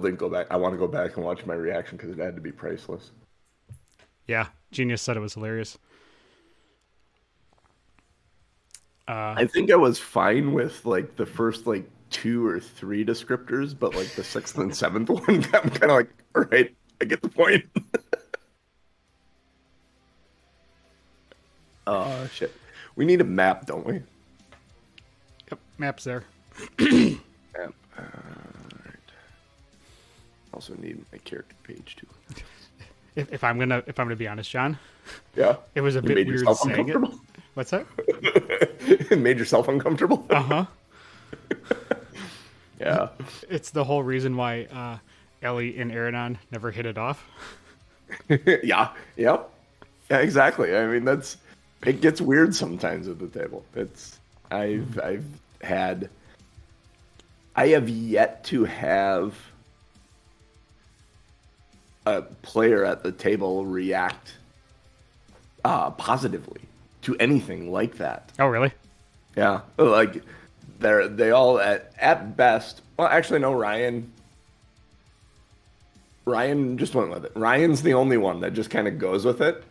didn't go back. I want to go back and watch my reaction because it had to be priceless. Yeah, Genius said it was hilarious. Uh, I think I was fine with like the first like two or three descriptors, but like the sixth and seventh one, I'm kind of like, all right, I get the point. oh shit, we need a map, don't we? Yep, maps there. Map. Uh, all right. Also need my character page too. If, if I'm gonna if I'm gonna be honest, John, Yeah. it was a You bit weird saying it. What's that? it made yourself uncomfortable. Uh huh. Yeah. It's the whole reason why uh, Ellie and Aranon never hit it off. yeah. Yep. Yeah. Exactly. I mean, that's it gets weird sometimes at the table. It's I've I've had I have yet to have a player at the table react uh, positively to anything like that. Oh, really? Yeah, like they're they all at at best. Well, actually, no. Ryan. Ryan just went with it. Ryan's the only one that just kind of goes with it,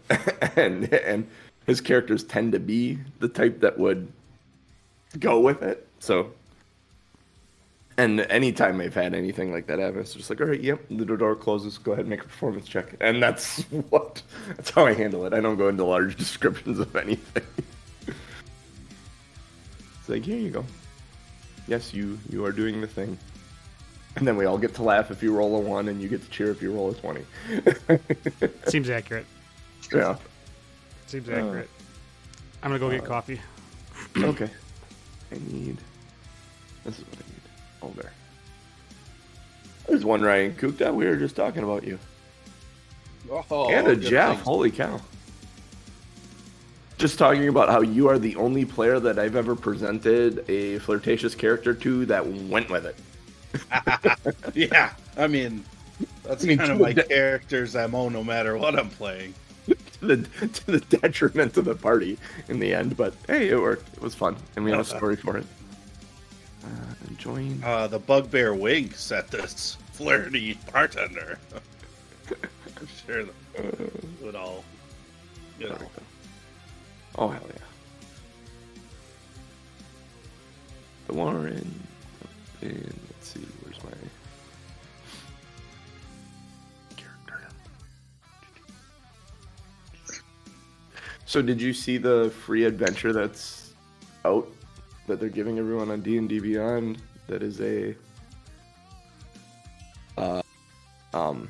and and his characters tend to be the type that would go with it. So, and anytime I've had anything like that happen, it's just like, all right, yep, the door closes. Go ahead and make a performance check, and that's what that's how I handle it. I don't go into large descriptions of anything. It's like, here you go. Yes, you you are doing the thing. And then we all get to laugh if you roll a one, and you get to cheer if you roll a twenty. Seems accurate. yeah. Seems uh. accurate. I'm gonna go get uh. coffee. Okay. I need. This is what I need. There. There's one Ryan Kukta. We were just talking about you. Oh, and a Jeff. things. Holy cow. Just talking about how you are the only player that I've ever presented a flirtatious character to that went with it. Yeah, I mean, that's I mean, kind of my the- character's MO no matter what I'm playing. to the to the detriment of the party in the end. But hey, it worked. It was fun, and we have a story for it. Uh, join. Uh, the bugbear winks at this flirty bartender. I'm sure that would all, you know. Oh hell yeah! The Warren. And let's see, where's my character? So, did you see the free adventure that's out that they're giving everyone on D and D Beyond? That is a uh, um.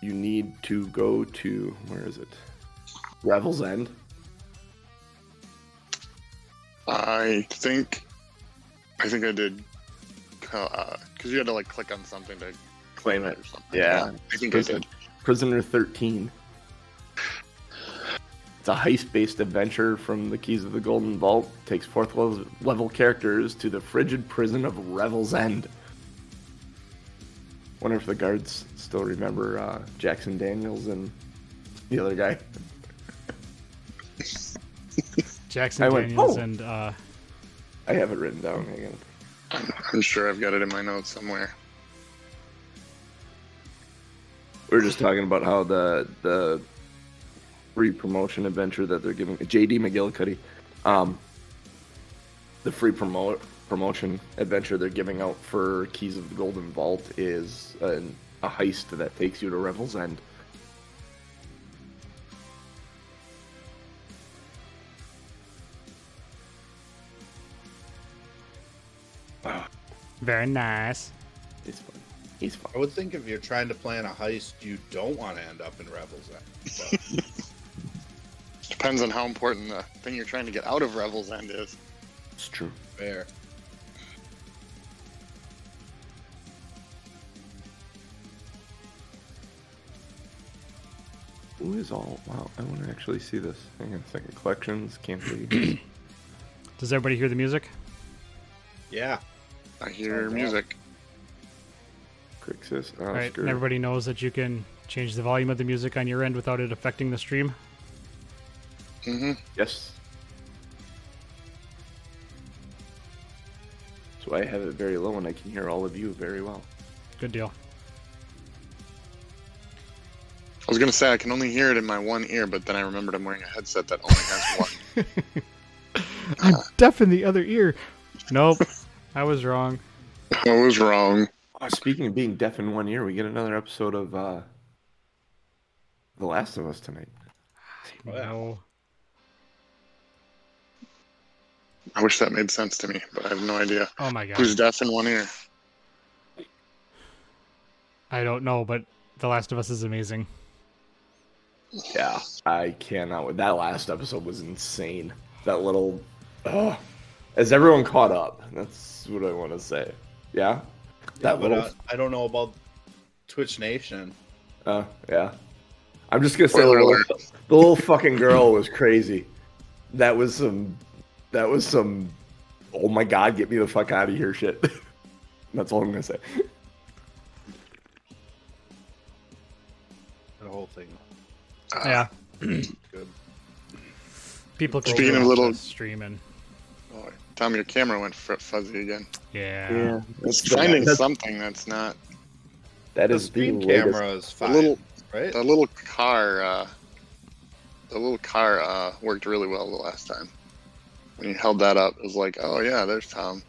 You need to go to where is it? Revel's End. I think, I think I did, because you had to like click on something to Claim it. or something. Yeah. I think I did. Prisoner 13. It's a heist based adventure from the Keys of the Golden Vault. Takes fourth level, level characters to the frigid prison of Revel's End. Wonder if the guards still remember uh, Jackson Daniels and the other guy. Jackson I went, Daniels "Oh." and uh, I have it written down. Hang on. I'm, I'm sure I've got it in my notes somewhere. We were just talking about how the the free promotion adventure that they're giving JD McGillicuddy, um, the free promote promotion adventure they're giving out for Keys of the Golden Vault is an, a heist that takes you to Revel's End. very nice. It's fun. He's fun. I would think if you're trying to plan a heist, you don't want to end up in Revel's End. But Depends on how important the thing you're trying to get out of Revel's End is. It's true. fair. Who is all? Wow, I want to actually see this. Hang on a second. Collections can't be. Does everybody hear the music? Yeah. I hear Sounds music. Crixus, All right, Oscar. and everybody knows that you can change the volume of the music on your end without it affecting the stream. Hmm Yes. So I have it very low and I can hear all of you very well. Good deal. I was gonna say I can only hear it in my one ear, but then I remembered I'm wearing a headset that only has one. I'm deaf in the other ear. Nope, I was wrong. I was wrong. Oh, speaking of being deaf in one ear, we get another episode of uh, The Last of Us tonight. Oh, I wish that made sense to me, but I have no idea. Oh my god. Who's deaf in one ear? I don't know, but The Last of Us is amazing. Yeah, I cannot. wait. That last episode was insane. That little. Oh, as everyone caught up, that's what I want to say. Yeah, Yeah, that but little. uh, I don't know about Twitch Nation. Uh, yeah. I'm just gonna say the little, the little fucking girl was crazy. That was some. That was some. Oh my god, get me the fuck out of here, shit. That's all I'm gonna say. The whole thing. yeah. Good. People Speaking can of little- streaming. Oh, Tom, your camera went f- fuzzy again. Yeah. yeah. It's finding that's- something that's not. That The is the screen latest- camera is The fine, little, right? the little car, uh, the little car uh, worked really well the last time. When you held that up, it was like, oh yeah, there's Tom.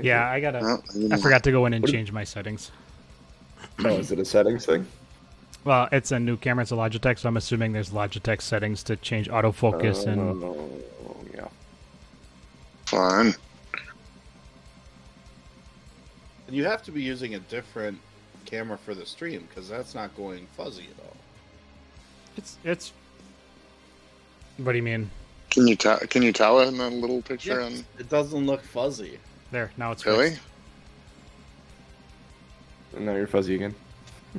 Yeah, I gotta. Oh, I didn't- forgot to go in and What do- change my settings. Oh, is it a settings thing? Well, it's a new camera. It's a Logitech, so I'm assuming there's Logitech settings to change autofocus oh, and Oh, yeah. Fun. And you have to be using a different camera for the stream because that's not going fuzzy at all. it's it's. What do you mean? Can you tell? Can you tell it in the little picture? Yeah, on it doesn't look fuzzy. There, now it's Really? fixed. And now you're fuzzy again.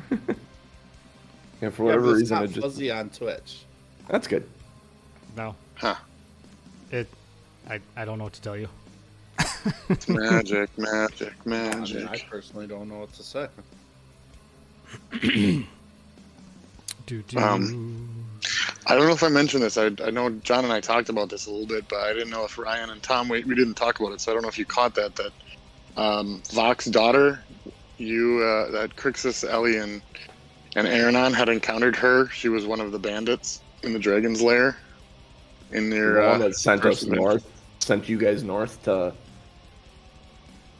yeah, for whatever but it's reason, not it just. fuzzy on Twitch. That's good. No, Huh? it. I I don't know what to tell you. It's magic, magic, I, mean, I personally don't know what to say. Do do. Um, I don't know if I mentioned this. I, I know John and I talked about this a little bit, but I didn't know if Ryan and Tom we, we didn't talk about it, so I don't know if you caught that. That um, Vok's daughter, you uh, that Crixus, Ellie, and and Aranon had encountered her. She was one of the bandits in the Dragon's Lair. In The their one uh, that sent us north, sent you guys north to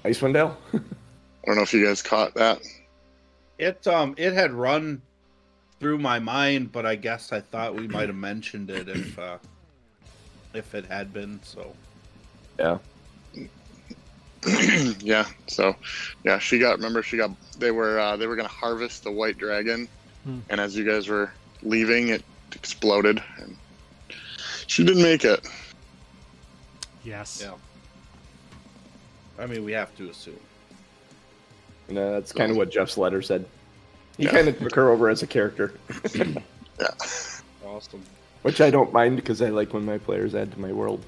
Icewind Dale. I don't know if you guys caught that. It um it had run through my mind, but I guess I thought we might have mentioned it if uh, if it had been. So yeah. yeah. So, yeah, she got. Remember, she got. They were. Uh, they were going to harvest the white dragon, Hmm. and as you guys were leaving, it exploded, and she didn't make it. yes. yeah, I mean we have to assume. And uh, that's kind of what Jeff's letter said. He Yeah. kind of took her over as a character, Yeah. Awesome. which I don't mind because I like when my players add to my world.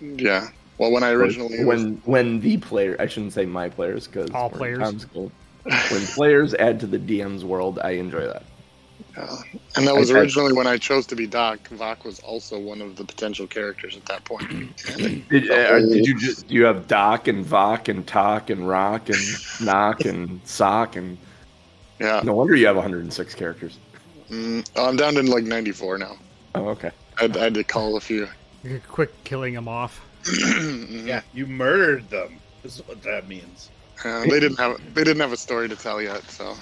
Yeah. Well, when I originally was- when when the player, I shouldn't say my players because All players. cool. When players add to the DM's world, I enjoy that. Yeah. And that was I- I- originally when I chose to be Doc. Vok was also one of the potential characters at that point. Did, uh, did you just you have Doc and Vok and Talk and Rock and Knock and Sock and Yeah. no wonder you have 106 characters. Mm, oh, I'm down to like 94 now. Oh, okay. I, I had to call a few. You're quick killing them off. Yeah, you murdered them. Is what that means. Uh, they didn't have they didn't have a story to tell yet, so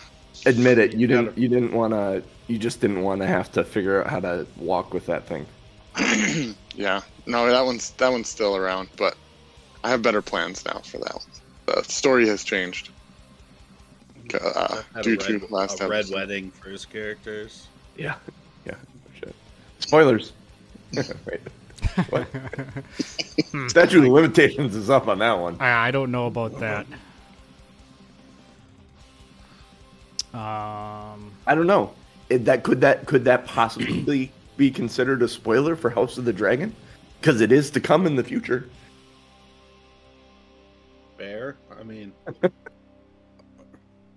Admit it. You didn't. You didn't want to. You just didn't want to have to figure out how to walk with that thing. yeah. No, that one's that one's still around, but I have better plans now for that one. The story has changed. Uh, due a red, to last a red episode. wedding for his characters. Yeah. Yeah. Shit. Spoilers. Wait. What? Statute of limitations is up on that one. I, I don't know about that. Um, I don't know. It, that could that could that possibly be considered a spoiler for House of the Dragon? Because it is to come in the future. Fair. I mean,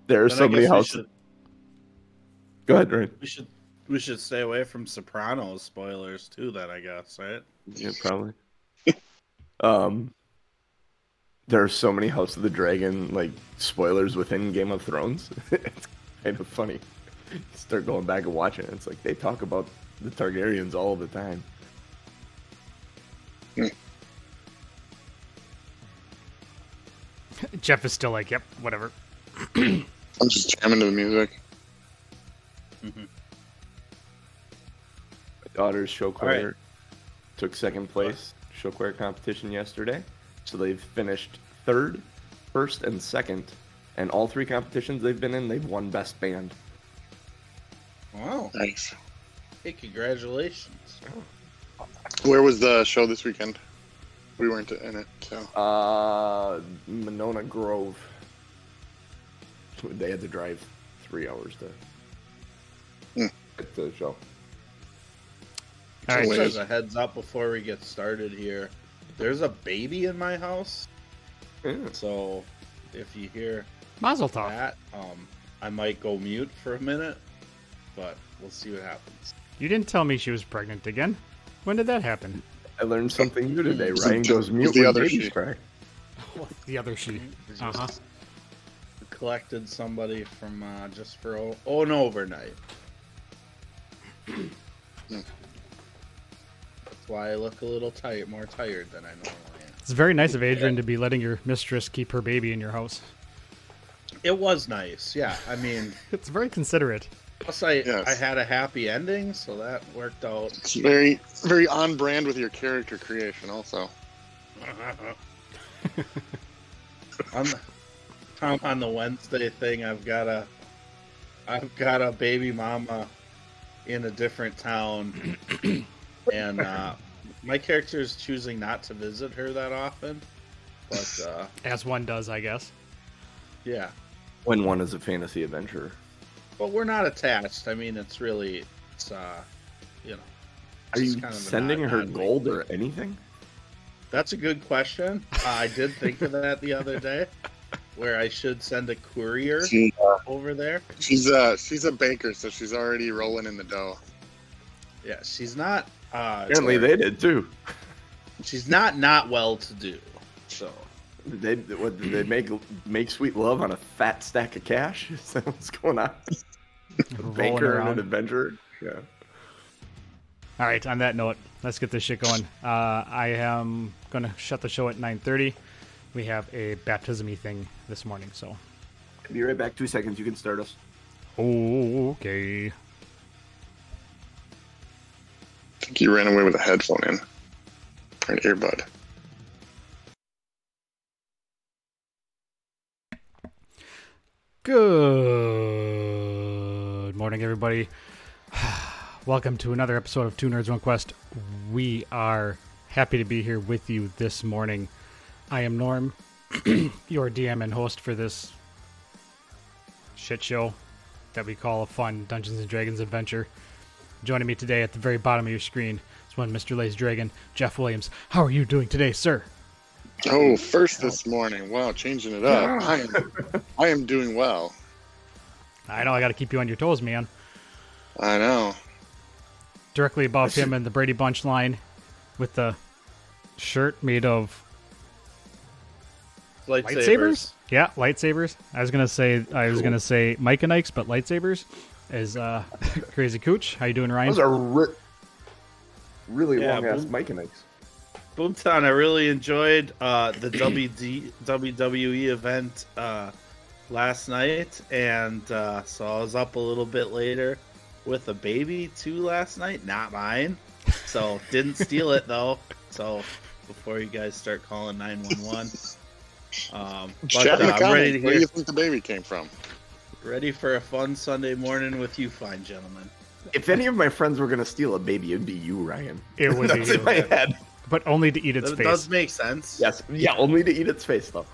There are then so many guess we houses. should, Go ahead, Ryan. we should we should stay away from Sopranos spoilers too. Then I guess right. Yeah, probably. um, there are so many House of the Dragon like spoilers within Game of Thrones. it's kind of funny. You start going back and watching it. It's like they talk about the Targaryens all the time. Jeff is still like, yep, whatever. I'm just jamming to the music. My daughter's show choir right. took second place show choir competition yesterday, so they've finished third, first, and second, and all three competitions they've been in, they've won best band. Wow. Nice. Hey, congratulations. Where was the show this weekend? We weren't in it, so Uh, Monona Grove. They had to drive three hours to Hmm. get to the show. All right, Just as a heads up before we get started here, there's a baby in my house, Yeah. so if you hear Mazel tov. that, um, I might go mute for a minute, but we'll see what happens. You didn't tell me she was pregnant again. When did that happen? I learned something new today. It's Ryan goes mute the when other babies sheep. The other she. Uh huh. Collected somebody from uh, just for o- oh an overnight. That's why I look a little tired, more tired than I normally am. It's very nice of Adrian to be letting your mistress keep her baby in your house. It was nice, yeah. I mean, It's very considerate. plus I Yes. I had a happy ending, so that worked out. it's very very on brand with your character creation. Also, on the, I'm on the Wednesday thing. I've got a I've got a baby mama in a different town, and uh, my character is choosing not to visit her that often. But uh, As one does, I guess. yeah, When one is a fantasy adventurer. but we're not attached. I mean, it's really it's uh, you know. Are you kind of sending non- her non- gold or anything? That's a good question. Uh, I did think of that the other day, where I should send a courier she, uh, over there. she's a she's a baker, so she's already rolling in the dough. Yeah, she's not. Uh, Apparently they did too. she's not not well to do. So They what did they make make sweet love on a fat stack of cash? Is that what's going on? A Rolling Baker and an adventurer? Yeah. All right. On that note, let's get this shit going. Uh, I am gonna shut the show at 9:30. We have a baptismy thing this morning, so Be right back. Two seconds. You can start us. okay. I think he ran away with a headphone in, or an earbud. Good morning, everybody. Welcome to another episode of Two Nerds One Quest. We are happy to be here with you this morning. I am Norm, your DM and host for this shit show that we call a fun Dungeons and Dragons adventure. Joining me today at the very bottom of your screen is one Mr. Lays Dragon, Jeff Williams. How are you doing today, sir? Oh, first this morning. Wow, changing it up. I am, I am doing well. I know I got to keep you on your toes, man. I know. directly above him in the Brady Bunch line with the shirt made of lightsabers. lightsabers. Yeah, lightsabers. I was gonna say I was gonna say Mike and Ike's, but lightsabers is uh Crazy Cooch. How you doing, Ryan? Those are ri- really Yeah, long ass boom. mic and Boomtown, I really enjoyed uh, the WD, WWE event uh, last night, and uh, so I was up a little bit later with a baby too last night. Not mine, so didn't steal it though. So before you guys start calling nine one one, um, but Chat uh, the I'm ready comments. to Where do you think the baby came from? ready for a fun Sunday morning with you, fine gentlemen. If any of my friends were gonna steal a baby, it'd be you, Ryan. It would be That's you. in my head. but only to eat its That face. does make sense. Yes. Yeah. Only to eat its face, though.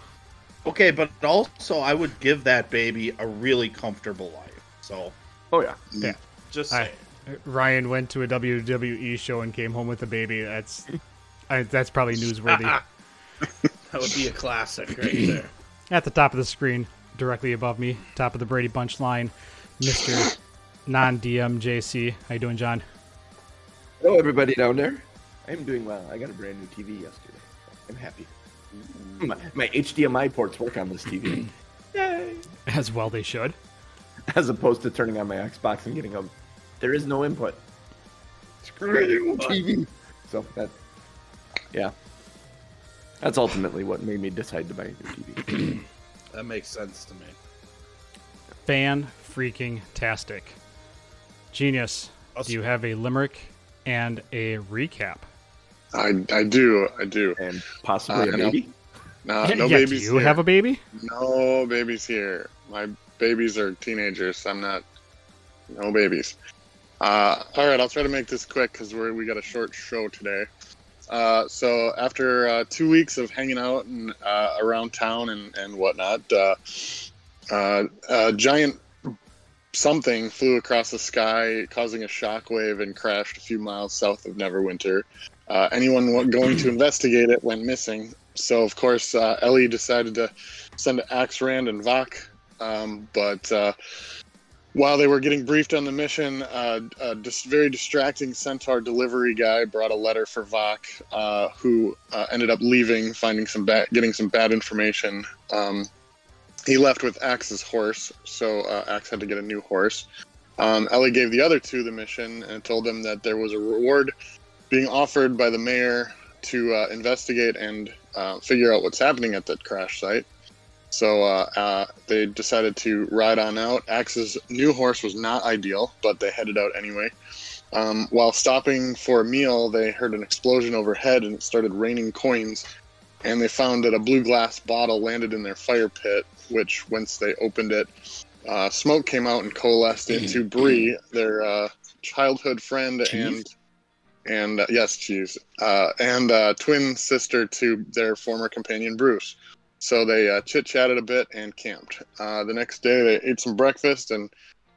Okay, but also I would give that baby a really comfortable life. So Oh yeah. Yeah. just I- saying. Ryan went to a WWE show and came home with a baby. That's I, that's probably newsworthy. That would be a classic right there. At the top of the screen, directly above me, top of the Brady Bunch line, Mister Non DM JC. How you doing, John? Hello, everybody down there. I'm doing well. I got a brand new TV yesterday. I'm happy. Mm. My, my HDMI ports work on this TV. Yay! As well, they should. As opposed to turning on my Xbox and getting a. There is no input. Screw you, TV. So that. Yeah. That's ultimately what made me decide to buy a new TV. That makes sense to me. Fan freaking tastic. Genius. Do you have a limerick and a recap? I, I do, I do. and possibly Uh, a no. baby. No, Yeah, no yeah, babies do you here. have a baby? No babies here. My babies are teenagers. I'm not. No babies. Uh, all right, I'll try to make this quick because we we got a short show today. Uh, so after uh, two weeks of hanging out and uh, around town and and whatnot, uh, uh, a giant something flew across the sky, causing a shockwave and crashed a few miles south of Neverwinter. Anyone going to investigate it went missing. So of course, Ellie decided to send Axe Rand and Vok. Um, but while they were getting briefed on the mission, uh, a dis- very distracting Centaur delivery guy brought a letter for Vok, uh, who uh, ended up leaving, finding some bad, getting some bad information. Um, he left with Axe's horse, so uh, Axe had to get a new horse. Um, Ellie gave the other two the mission and told them that there was a reward being offered by the mayor to uh, investigate and uh, figure out what's happening at that crash site. So uh, uh, they decided to ride on out. Axe's new horse was not ideal, but they headed out anyway. Um, while stopping for a meal, they heard an explosion overhead and it started raining coins. And they found that a blue glass bottle landed in their fire pit, which, once they opened it, uh, smoke came out and coalesced into Bree, their uh, childhood friend and and uh, yes, cheese, uh, and uh, twin sister to their former companion Bruce. So they uh, chit chatted a bit and camped. Uh, the next day, they ate some breakfast and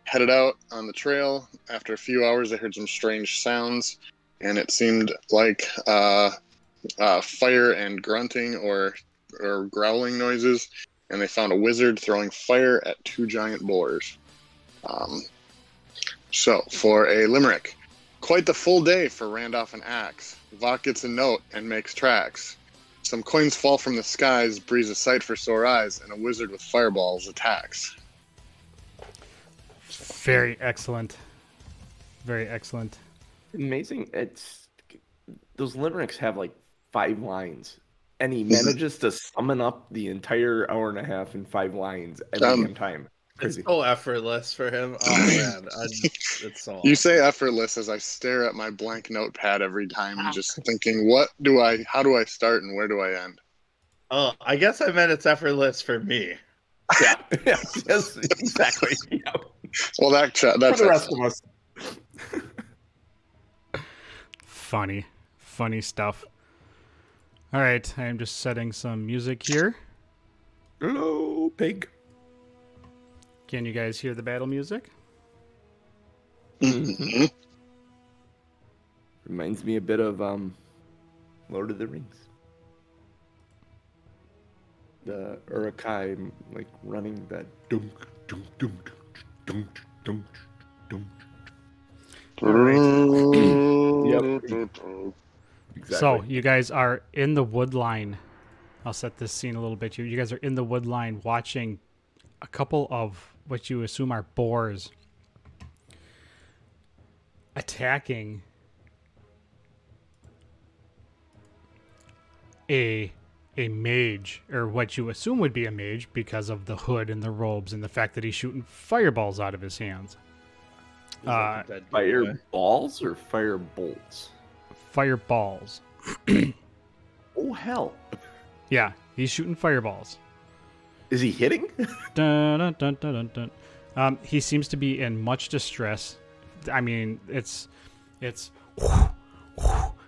headed out on the trail. After a few hours, they heard some strange sounds, and it seemed like uh, uh, fire and grunting or or growling noises. And they found a wizard throwing fire at two giant boars. Um, so for a limerick. Quite the full day for Randolph and Axe. Vok gets a note and makes tracks. Some coins fall from the skies, Bree's a sight for sore eyes, and a wizard with fireballs attacks. Very excellent. Very excellent. Amazing. It's those limericks have like five lines, and he manages to summon up the entire hour and a half in five lines every Um, damn time. It's so effortless for him. Oh man, I, it's so. You say effortless as I stare at my blank notepad every time, and just thinking, what do I, how do I start and where do I end? Oh, I guess I meant it's effortless for me. Yeah. yeah. Yes. Exactly. Yeah. Well, that ch- For that's the rest of us. Funny. Funny stuff. All right, I am just setting some music here. Hello, pig. Can you guys hear the battle music? Mhm. Reminds me a bit of um, Lord of the Rings. The Uruk-hai like running that dunk dunk dunk dunk dunk dunk. Exactly. So you guys are in the wood line. I'll set this scene a little bit. You you guys are in the wood line watching a couple of what you assume are boars attacking a a mage or what you assume would be a mage because of the hood and the robes and the fact that he's shooting fireballs out of his hands. He's like Uh, a dead fire giveaway. balls or fire bolts? Fireballs. Oh hell! Yeah, he's shooting fireballs. Is he hitting? Dun, dun, dun, dun, dun. Um, he seems to be in much distress. I mean, it's it's,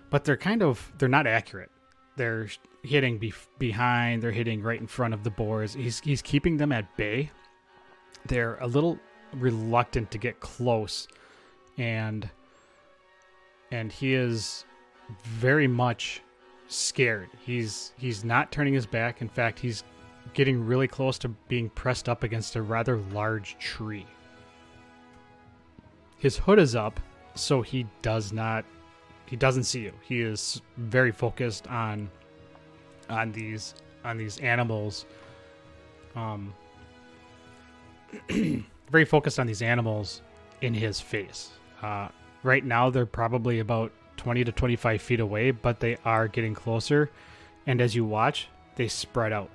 but they're kind of they're not accurate. They're hitting be- behind. They're hitting right in front of the boars. He's he's keeping them at bay. They're a little reluctant to get close, and and he is very much scared. He's he's not turning his back. In fact, he's getting really close to being pressed up against a rather large tree. His hood is up, so he does not he doesn't see you. He is very focused on on these on these animals. Um, very focused on these animals in his face. Uh, right now, they're probably about 20 to 25 feet away, but they are getting closer. And as you watch, they spread out.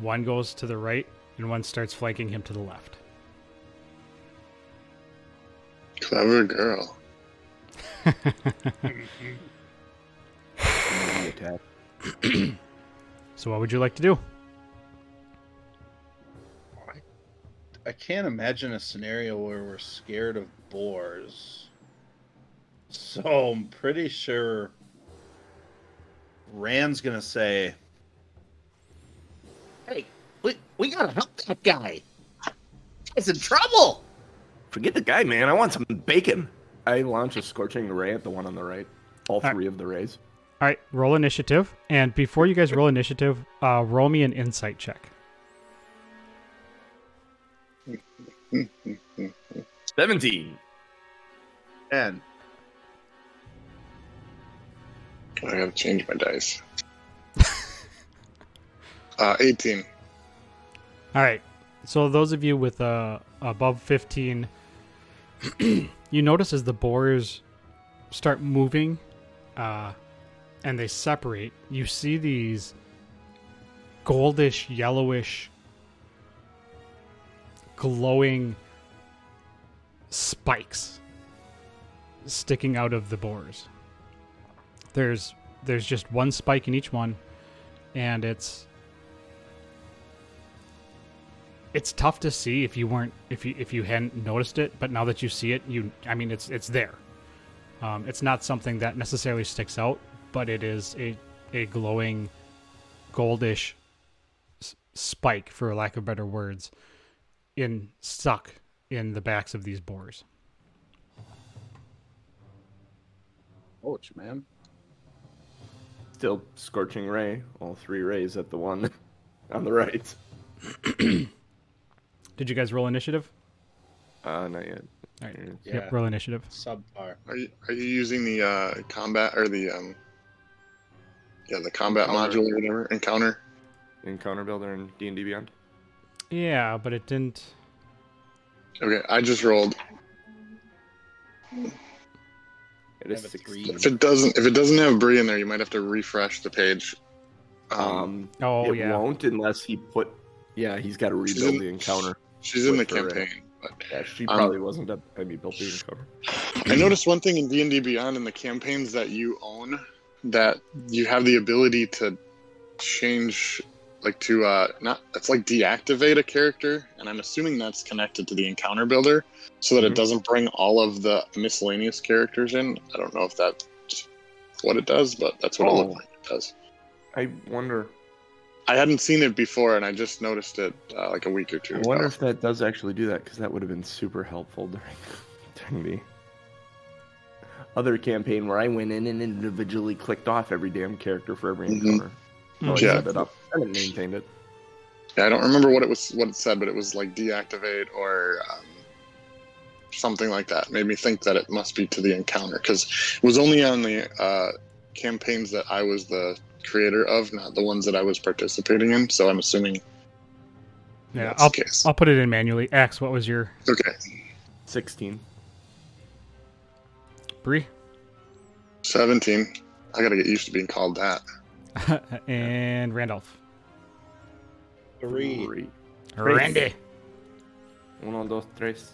One goes to the right, and one starts flanking him to the left. Clever girl. So, what would you like to do? I can't imagine a scenario where we're scared of boars. So I'm pretty sure Rand's gonna say, Hey, we, we gotta help that guy. He's in trouble. Forget the guy, man. I want some bacon. I launch a scorching ray at the one on the right. All three of the rays. All right, roll initiative. And before you guys roll initiative, uh, roll me an insight check. Seventeen. and I gotta change my dice. Uh, 18. All right. So those of you with uh, above 15, you notice as the boars start moving uh, and they separate, you see these goldish, yellowish, glowing spikes sticking out of the boars. There's there's just one spike in each one and it's it's tough to see if you weren't if you if you hadn't noticed it but now that you see it you i mean it's it's there um, it's not something that necessarily sticks out but it is a a glowing goldish spike for lack of better words in stuck in the backs of these boars Ouch, man. Still scorching ray. All three rays at the one on the right. did you guys roll initiative Uh, not yet. All right. Yeah. yep roll initiative Subpar. Are you, are you using the uh, combat or the um, yeah the combat Encounter. module or whatever encounter? Encounter builder and D and D Beyond. yeah but it didn't Okay, I just rolled. It is have three. If it doesn't if it doesn't have Bree in there, you might have to refresh the page. Um, Um, oh it yeah won't unless he put. Yeah, he's got to rebuild the encounter. She's in the with her, right? campaign. But Yeah, she Um, probably wasn't up when he built the encounter. I noticed one thing in D and D Beyond in the campaigns that you own that you have the ability to change like to uh not it's like deactivate a character and i'm assuming that's connected to the encounter builder so that Mhm. it doesn't bring all of the miscellaneous characters in i don't know if that's what it does but that's what it Oh. looks like it does I wonder. I hadn't seen it before and i just noticed it uh, like a week or two I wonder ago. if that does actually do that because that would have been super helpful during during the other campaign where I went in and individually clicked off every damn character for every Mhm. encounter. I Yeah. it up and it maintained it. Yeah, I don't remember what it was, what it said, but it was like deactivate or um, something like that. Made me think that it must be to the encounter because it was only on the uh, campaigns that I was the creator of, not the ones that I was participating in. So I'm assuming yeah that's I'll, the case. I'll put it in manually x what was your Okay, Sixteen. Bree? seventeen. I gotta get used to being called that. and Randolph. Three. Three. Randy. Uno, dos, tres.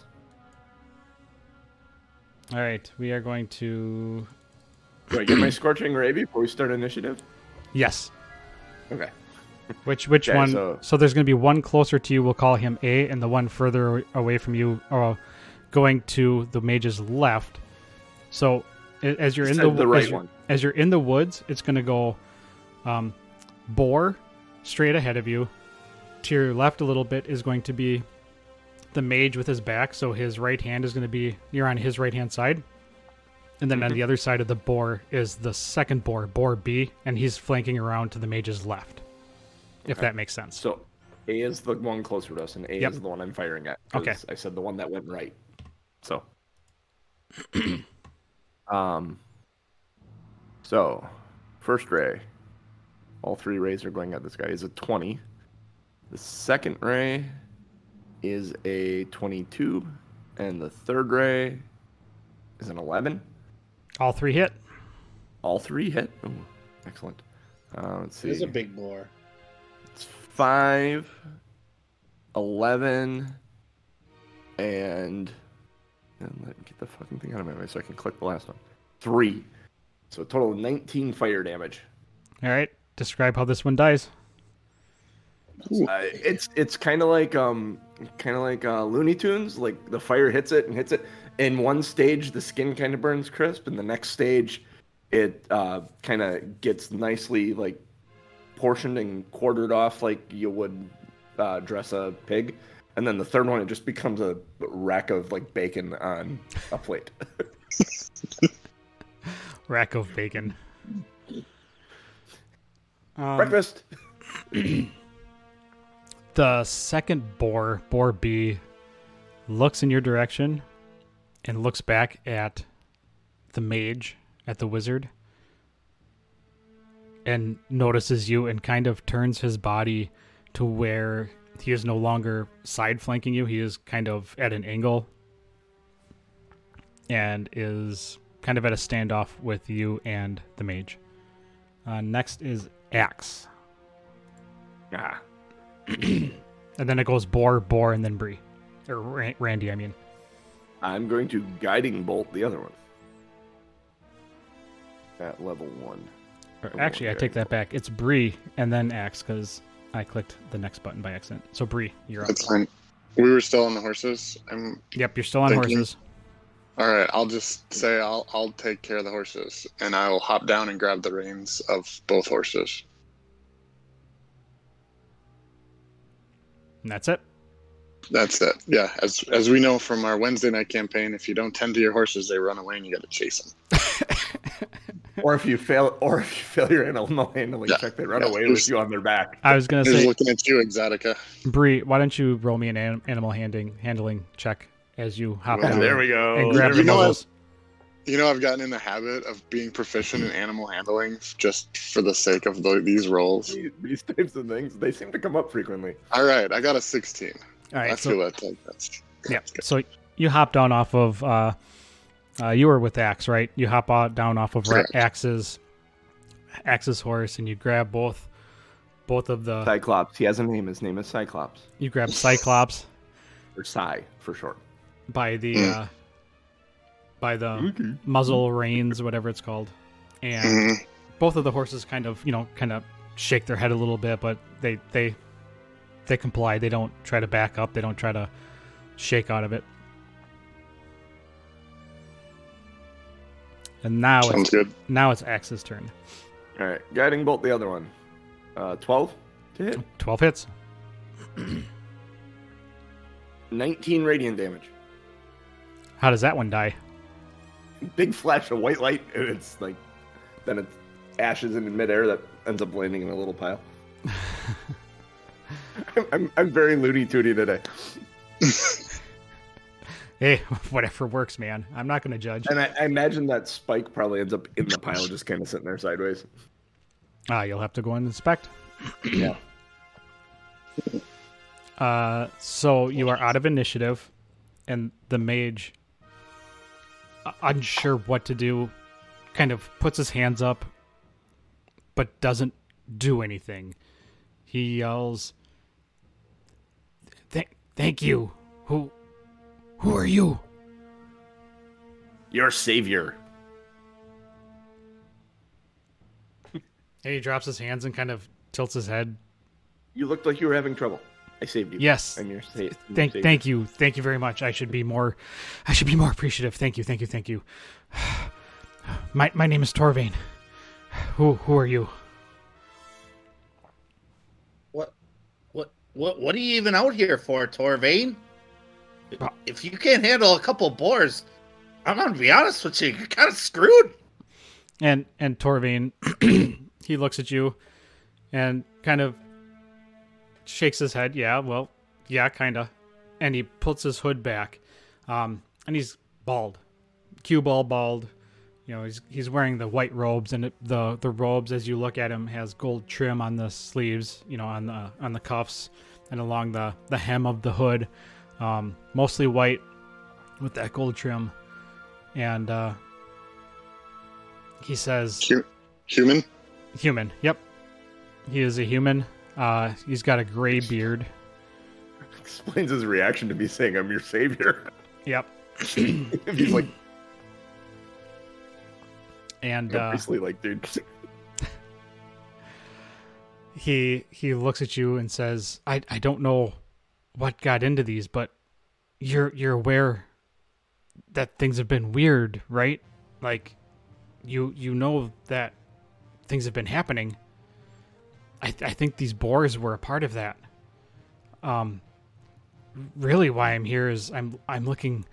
All right, we are going to. Do I get my scorching ray before we start initiative? Yes. Okay. Which which Okay, one? So, so- there's going to be one closer to you. We'll call him A, and the one further away from you, uh, going to the mage's left. So as you're in the, the as right you're- one. as you're in the woods, it's going to go um, boar straight ahead of you. To your left a little bit is going to be the mage with his back, so his right hand is going to be you're on his right hand side. And then on Mhm. the other side of the boar is the second boar, boar B, and he's flanking around to the mage's left. If that makes sense. So A is the one closer to us, and A Yep. is the one I'm firing at. Okay. I said the one that went right. So. um. So, first ray. all three rays are going at this guy, is a 20. The second ray is a 22, and the third ray is an 11. All three hit. All three hit. Ooh, excellent. Uh, let's see. He's a big bore. It's 5, 11, and. And let me get the fucking thing out of my way so I can click the last one. 3. So a total of 19 fire damage. All right. Describe how this one dies. Uh, it's it's kind of like um kind of like uh, Looney Tunes. Like the fire hits it and hits it. In one stage, the skin kind of burns crisp, and the next stage, it uh, kind of gets nicely like portioned and quartered off like you would uh, dress a pig. And then the third one, it just becomes a rack of like bacon on a plate. Rack of bacon. Um, Breakfast. the second boar, boar B, looks in your direction and looks back at the mage, at the wizard, and notices you and kind of turns his body to where he is no longer side flanking you. He is kind of at an angle and is kind of at a standoff with you and the mage. Uh, next is Axe. Ah, And then it goes Boar, Boar, and then Bree. Or Ra- Randy, I mean. I'm going to guiding bolt the other one. At level one. Or actually, I take that back. It's Bree and then Axe because I clicked the next button by accident. So Bree, you're up. That's fine. We were still on the horses. I'm Yep, you're still on Thank you. horses. all right. I'll just say I'll I'll take care of the horses, and I will hop down and grab the reins of both horses. And that's it. That's it. Yeah, as as we know from our Wednesday night campaign, if you don't tend to your horses, they run away, and you got to chase them. Or if you fail, or if you fail your animal handling Yeah, check, they run yeah, away there's- with you on their back. I was gonna They're say, looking at you, Exotica. Bree, why don't you roll me an anim- animal handling handling check as you hop oh, Yeah, down there we go. and grab There the we You know go. what? muzzles. You know, I've gotten in the habit of being proficient in animal handling just for the sake of the, these roles. These, these types of things, they seem to come up frequently. All right, I got a 16. All I right, feel so that. Like that's yeah, that's good. so you hop down off of. Uh, uh, you were with Axe, right? You hop out down off of Ra- Correct. Axe's Axe's horse, and you grab both both of the. Cyclops. He has a name. His name is Cyclops, You grab Cyclops or Cy for short. by the Mm. uh, by the Okay. muzzle reins, whatever it's called, and Mhm. both of the horses kind of you know kind of shake their head a little bit, but they they they comply. They don't try to back up. They don't try to shake out of it. And now Sounds it's good. now it's Axe's turn. All right, guiding bolt the other one. Uh, Twelve to hit. Twelve hits. Nineteen radiant damage. How does that one die? Big flash of white light, and it's like, then it ashes in midair that ends up landing in a little pile. I'm, I'm, I'm very loony tooty today, Hey, whatever works, man. I'm not going to judge. and I, I imagine that spike probably ends up in the pile, just kind of sitting there sideways. Ah, you'll have to go and inspect. Yeah. Uh, so you are out of initiative, and the mage, uh, unsure what to do, kind of puts his hands up, but doesn't do anything. He yells, "Thank, thank you. Who, who are you?" Your savior. And he drops his hands and kind of tilts his head. You looked like you were having trouble. I saved you. Yes. I'm your, sa- your Thank, savior. thank you, thank you very much. I should be more, I should be more appreciative. Thank you, thank you, thank you. My my name is Torvain. Who who are you? What, what, what, what are you even out here for, Torvain? Uh, If you can't handle a couple boars, I'm gonna be honest with you. You're kind of screwed. And and Torvain, he looks at you, and kind of shakes his head. Yeah, well, yeah, kinda. And he puts his hood back, um, and he's bald, cue ball bald, You know, he's he's wearing the white robes, and it, the the robes, as you look at him, has gold trim on the sleeves. You know, on the on the cuffs and along the the hem of the hood. Um, mostly white with that gold trim, and uh, he says, human. "Human." Yep, he is a human. Uh, he's got a gray beard. Explains his reaction to me saying I'm your savior. Yep, He's like and uh, obviously like, dude. he he looks at you and says, "I I don't know what got into these, but you're you're aware that things have been weird, right? Like you you know that things have been happening. I I think these boars were a part of that. Um really why I'm here is I'm I'm looking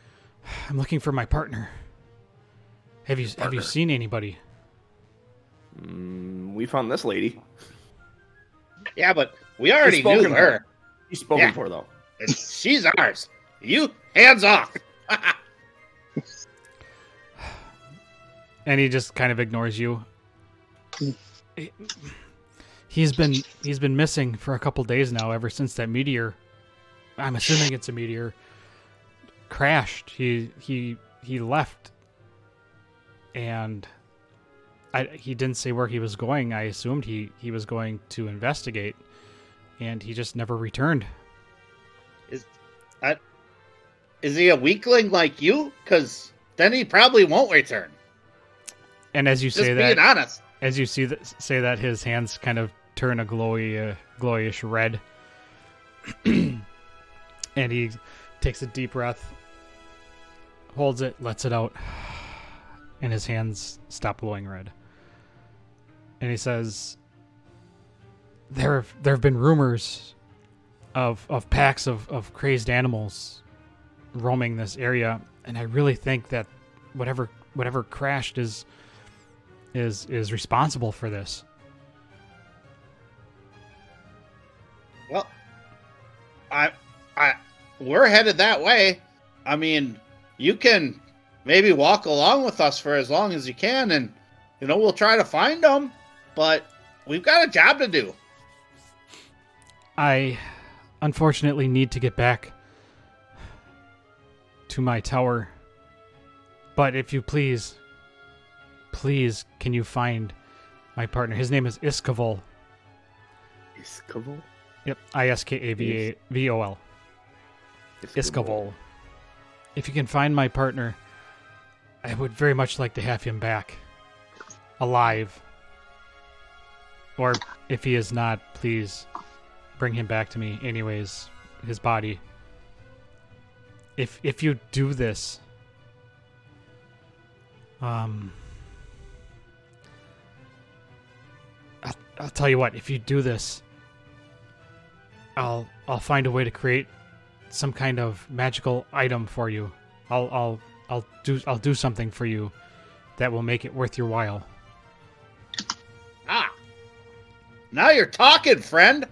I'm looking for my partner. Have you have you seen anybody? Mm, we found this lady. Yeah, but we already He's knew her. for. He's spoken Yeah. for though. She's ours. You hands off. and he just kind of ignores you. He's been he's been missing for a couple days now, ever since that meteor. I'm assuming it's a meteor. Crashed. He he he left, and I he didn't say where he was going. I assumed he he was going to investigate, and he just never returned. Is I, is he a weakling like you? Because then he probably won't return. And as you Just say being that, honest. as you see that say that his hands kind of turn a glowy uh, glowish red and he takes a deep breath holds it lets it out and his hands stop glowing red and he says there have there have been rumors of of packs of, of crazed animals roaming this area and i really think that whatever whatever crashed is is is responsible for this. I, I, we're headed that way. I mean, you can maybe walk along with us for as long as you can, and you know we'll try to find them. But we've got a job to do. I unfortunately need to get back to my tower. But if you please, please, can you find my partner? His name is Iskavol. Iskavol? Yep, I S K A V A V O L. Iskavol. If you can find my partner, I would very much like to have him back. Alive. Or if he is not, please bring him back to me anyways, his body. If if you do this um I'll, I'll tell you what, if you do this I'll I'll find a way to create some kind of magical item for you. I'll I'll I'll do I'll do something for you that will make it worth your while. Ah, now you're talking, friend.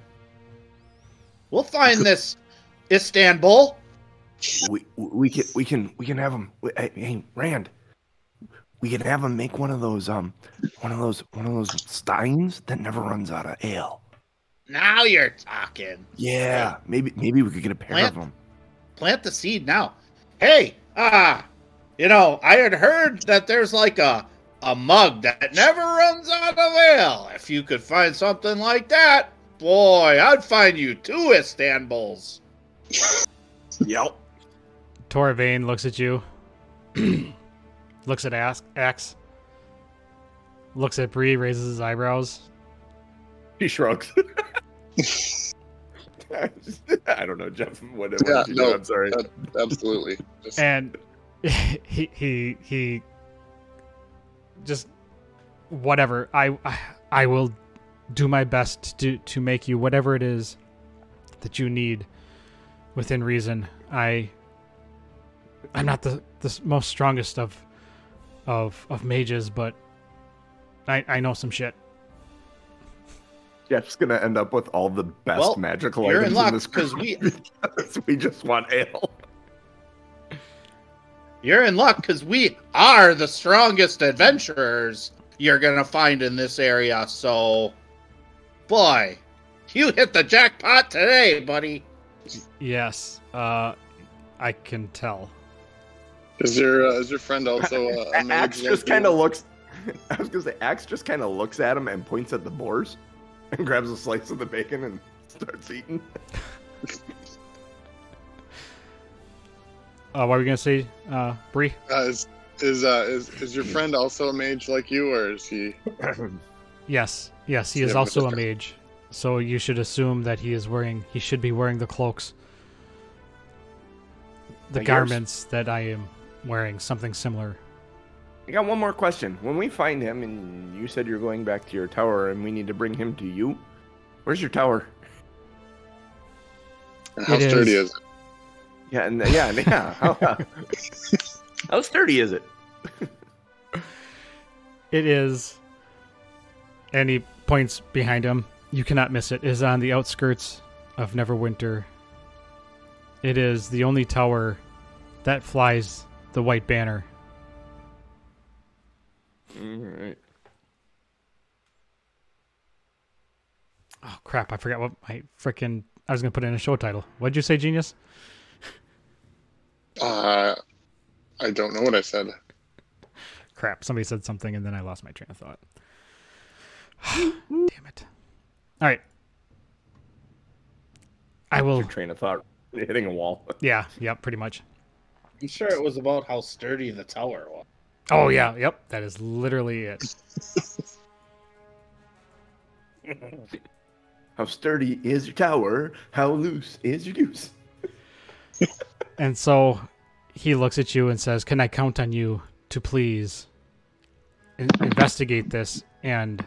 We'll find this Istanbul. We we can we can we can have him. Hey, hey, Rand, we can have him make one of those um one of those one of those steins that never runs out of ale. Now you're talking. Yeah, maybe maybe we could get a pair Plant- of them. Plant the seed now. Hey, ah, you know, I had heard that there's like a a mug that never runs out of ale. If you could find something like that, boy, I'd find you two Istanbuls. Yep. Torvane looks at you, looks at Ax, Axe, looks at Bree, raises his eyebrows. He shrugs. I don't know, Jeff. What, what Yeah, did you no, do? I'm sorry. that- absolutely. Just, and he he he just whatever I I, I will do my best to to make you whatever it is that you need within reason i i'm not the the most strongest of of of mages but i i know some shit Jeff's gonna end up with all the best Well, magical you're in items luck, this 'cause group we- because we just want ale. you're in luck because we are the strongest adventurers you're gonna find in this area. So, boy, you hit the jackpot today, buddy. Yes, uh, I can tell. Is your uh, is your friend also uh, a? Axe just kind of looks. I was gonna say Axe just kind of looks at him and points at the boars, and grabs a slice of the bacon and starts eating. Uh, what are we gonna say, uh, Bree? Uh, is is, uh, is is your friend also a mage like you, or is he? Yes, yes, he is but also a mage. So you should assume that he is wearing. He should be wearing the cloaks, the Like yours? garments that I am wearing. Something similar. I got one more question. When we find him, and you said you're going back to your tower, and we need to bring him to you, where's your tower? How It sturdy is- is it? Yeah, and yeah, yeah. How, uh, how sturdy is it? It is. And he points behind him. You cannot miss it. It is on the outskirts of Neverwinter. It is the only tower that flies the white banner. All right. Oh crap! I forgot what my freaking. I was gonna put in a show title. What'd you say, genius? Uh, I don't know what I said. Crap! Somebody said something, and then I lost my train of thought. Damn it! All right. I will. Your train of thought hitting a wall. Yeah. Yep. Pretty much. I'm sure it was about how sturdy the tower was. Oh yeah. Yep. That is literally it. How sturdy is your tower? How loose is your goose? And so he looks at you and says, "Can I count on you to please in- investigate this and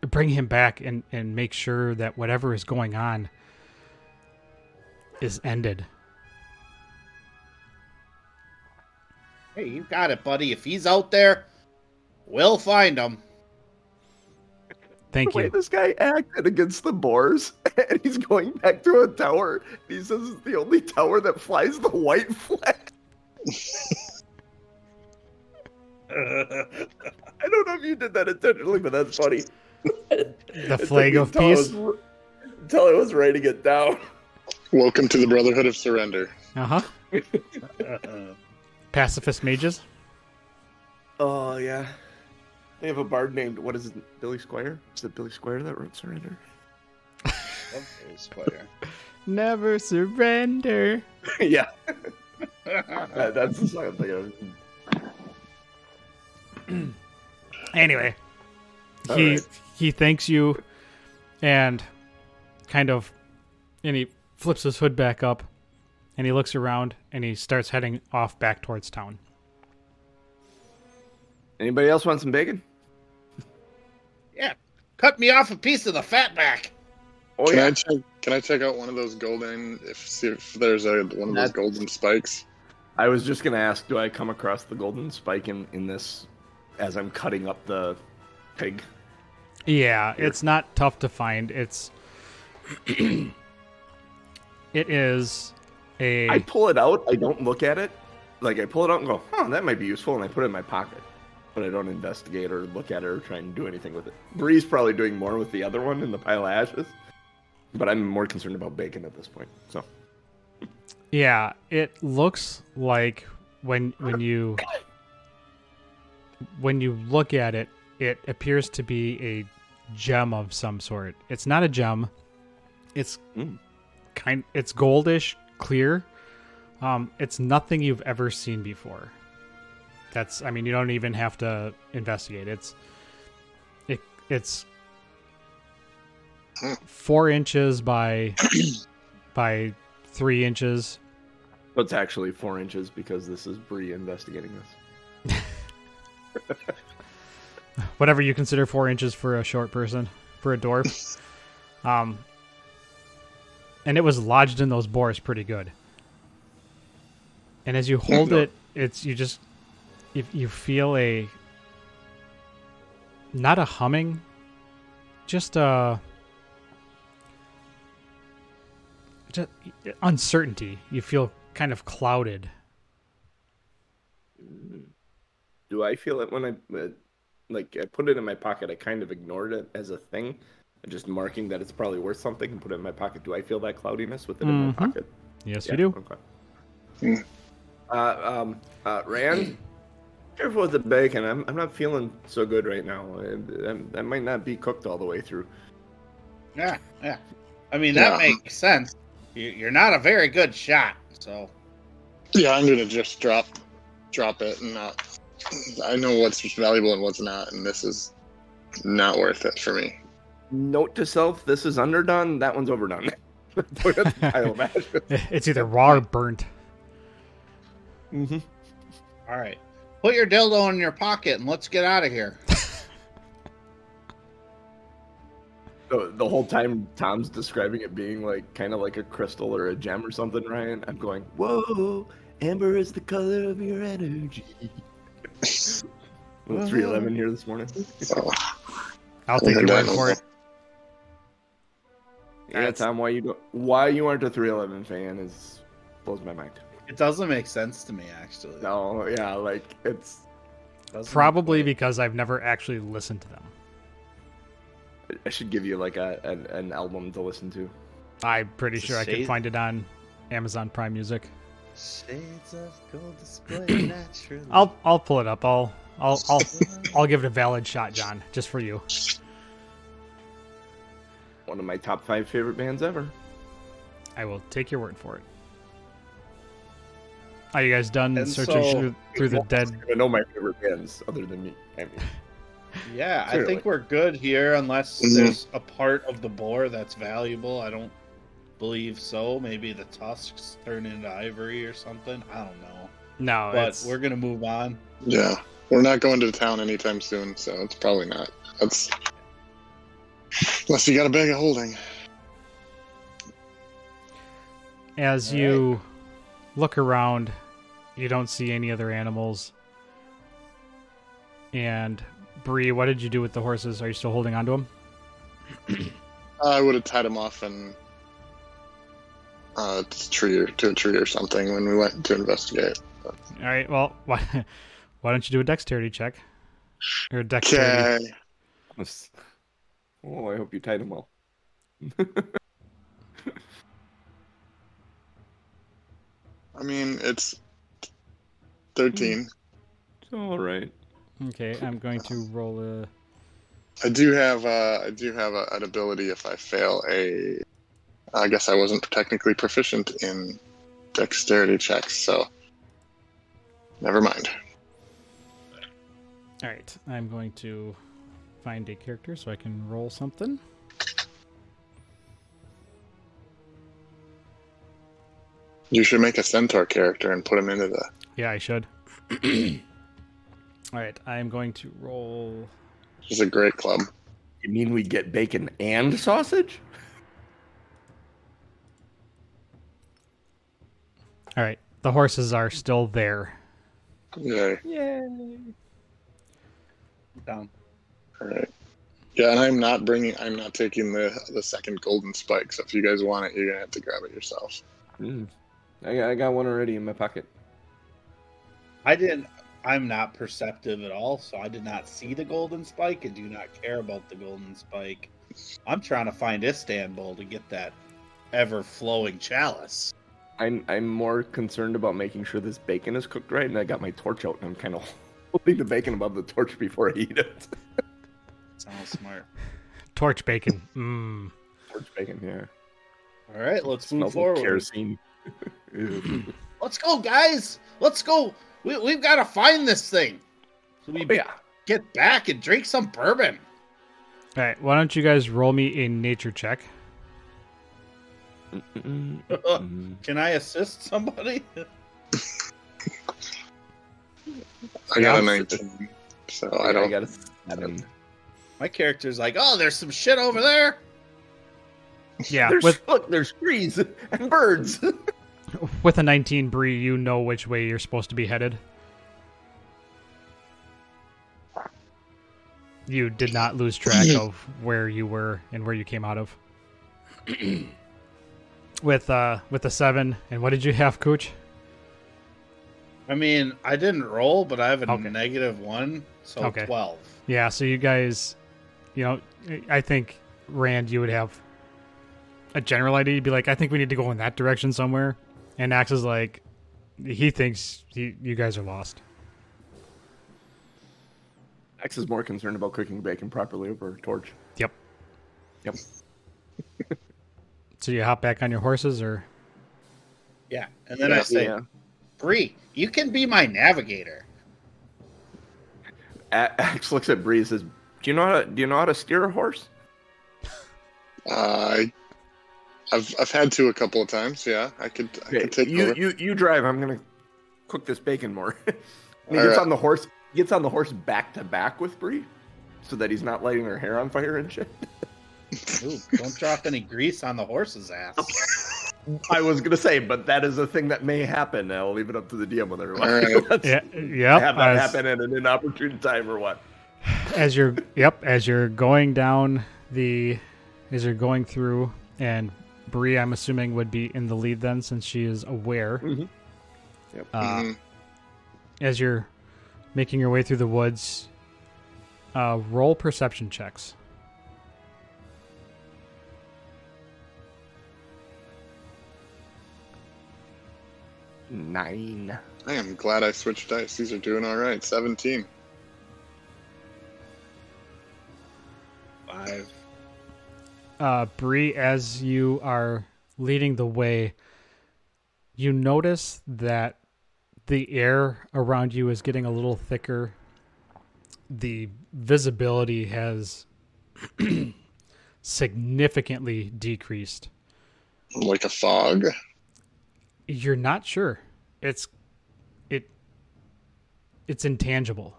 bring him back and, and make sure that whatever is going on is ended?" Hey, you got it, buddy. If he's out there, we'll find him. Thank the way you. this guy acted against the boars, and he's going back to a tower. And he says it's the only tower that flies the white flag. I don't know if you did that intentionally, but that's funny. The flag of Until I peace. was- Until I was writing it down. Welcome to the Brotherhood of Surrender. Uh huh. Pacifist mages. Oh yeah, they have a bard named what is it? Billy Squier? Is it Billy Squier that wrote Surrender? Never surrender. yeah, That- that's the song I'm thinking of. Anyway, All he right. he thanks you, and kind of, and he flips his hood back up, and he looks around, and he starts heading off back towards town. Anybody else want some bacon? yeah, cut me off a piece of the fat back. Oh can yeah. I check? Can I check out one of those golden? If see if there's a one of those golden spikes. I was just gonna ask, do I come across the golden spike in in this as I'm cutting up the pig? Yeah, it's not tough to find. It's it is a I pull it out. I don't look at it. Like I pull it out and go, "Huh, that might be useful," and I put it in my pocket. But I don't investigate or look at it or try and do anything with it. Bree's probably doing more with the other one in the pile of ashes. But I'm more concerned about bacon at this point. So Yeah, it looks like when when you when you look at it, it appears to be a gem of some sort. It's not a gem. It's Mm. kind it's goldish, clear. Um it's nothing you've ever seen before. That's I mean, you don't even have to investigate. It's it it's Hmm. 4 inches by by 3 inches But it's actually four inches because this is Bree investigating this. whatever you consider four inches for a short person, for a dwarf. um, and it was lodged in those boars pretty good. And as you hold it, it's you just you, you feel a not a humming, just a just uncertainty. You feel kind of clouded. Do I feel it when I uh, like I put it in my pocket? I kind of ignored it as a thing just marking that it's probably worth something and put it in my pocket. Do I feel that cloudiness with it in my Mhm. pocket? Yes, Yeah, you do. Okay. Uh, um, uh, Rand, careful with the bacon. I'm, I'm not feeling so good right now. Uh, That, that might not be cooked all the way through. Yeah, yeah. I mean, that Yeah. makes sense. You- You're not a very good shot, so Yeah, I'm gonna just drop drop it and not. I know what's valuable and what's not, and this is not worth it for me. Note to self: This is underdone. That one's overdone. Put it in the pile of ashes. It's either raw or burnt. Mm-hmm. all right. Put your dildo in your pocket and let's get out of here. The, the whole time Tom's describing it being like kind of like a crystal or a gem or something, Ryan. I'm going, whoa, amber is the color of your energy. Well, 311 here this morning. So I'll take your word Done. for it. Yeah, That's- Tom, why you don't, why you aren't a 311 fan is blows my mind. It doesn't make sense to me, actually. No, yeah, like it's Doesn't- Probably because I've never actually listened to them. I should give you like a an, an album to listen to. I'm pretty It's sure I could find it on Amazon Prime Music. Shades of gold display naturally. I'll I'll pull it up. I'll I'll I'll I'll give it a valid shot, John, just for you. One of my top five favorite bands ever. I will take your word for it. Are you guys done And searching so- through, through the dead? I know my favorite bands other than me. I mean, Yeah, I think we're good here unless Mhm. there's a part of the boar that's valuable. I don't believe so. Maybe the tusks turn into ivory or something. I don't know. No, But it's, we're gonna move on. yeah, we're not going to town anytime soon, so it's probably not. That's unless you got a bag of holding. as All you look around, you don't see any other animals. And Bree, what did you do with the horses? Are you still holding on to them? I would have tied him off and uh, to a tree or to a tree or something when we went to investigate. All right. Well, why why don't you do a dexterity check? Or a dexterity. Okay. It's- oh, I hope you tied them well. I mean, it's thirteen. It's all right. Okay, I'm going to roll a. I do have uh, I do have a, an ability if I fail a. I guess I wasn't technically proficient in dexterity checks, so never mind. All right, I'm going to find a character so I can roll something. You should make a centaur character and put him into the. Yeah, I should. All right, I'm going to roll. This is a great club. You mean we get bacon and sausage? All right, the horses are still there. Yeah. Yay! Down. All right. Yeah, and I'm not bringing. I'm not taking the the second golden spike. So if you guys want it, you're gonna have to grab it yourself. Mm. I, got, I got one already in my pocket. I didn't. I'm not perceptive at all, so I did not see the golden spike and do not care about the golden spike. I'm trying to find Istanbul to get that ever flowing chalice. I'm I'm more concerned about making sure this bacon is cooked right, and I got my torch out, and I'm kind of holding the bacon above the torch before I eat it. Sounds smart. Torch bacon. Mmm. torch bacon, yeah. All right, let's move Smells like forward. kerosene. Let's go, guys. Let's go. We, we've got to find this thing. So we Oh, yeah. get back and drink some bourbon. All right, why don't you guys roll me a nature check? Can I assist somebody? I got a Yeah. 19, so. I don't. I got a seven. My character's like, oh, there's some shit over there. Yeah, There's, with look, there's trees and birds. with a 19 Bree, you know which way you're supposed to be headed. You did not lose track of where you were and where you came out of. with uh with a 7 and what did you have, coach? I mean, I didn't roll, but I have a Okay. negative one, so Okay. twelve. Yeah, so you guys, you know, I think Rand, you would have a general idea. You'd be like, I think we need to go in that direction somewhere. And Axe is like, he thinks he, you guys are lost. Axe is more concerned about cooking bacon properly over a torch. Yep. Yep. So you hop back on your horses, or Yeah, and then I say, Yeah. Bree, you can be my navigator. A- Axe looks at Bree and says, "Do you know how to, do you know how to steer a horse?" Uh, I, I've I've had to a couple of times. Yeah, I could I Okay, could take you, over. you you drive. I'm gonna cook this bacon more. and he All gets right. on the horse. He gets on the horse back to back with Bree, so that he's not lighting her hair on fire and shit. Ooh, don't drop any grease on the horse's ass. I was gonna say, but that is a thing that may happen. I'll leave it up to the DM whether or not All right. yeah, yep. have that as- happen at an inopportune time or what. As you're yep as you're going down the as you're going through and Bree I'm assuming would be in the lead then since she is aware Mhm. uh, Mhm. as you're making your way through the woods uh, roll perception checks Nine. I am glad I switched dice. These are doing all right. Seventeen. Five. uh, Bree, as you are leading the way, you notice that the air around you is getting a little thicker. The visibility has significantly decreased. Like a fog. You're not sure. It's it it's intangible.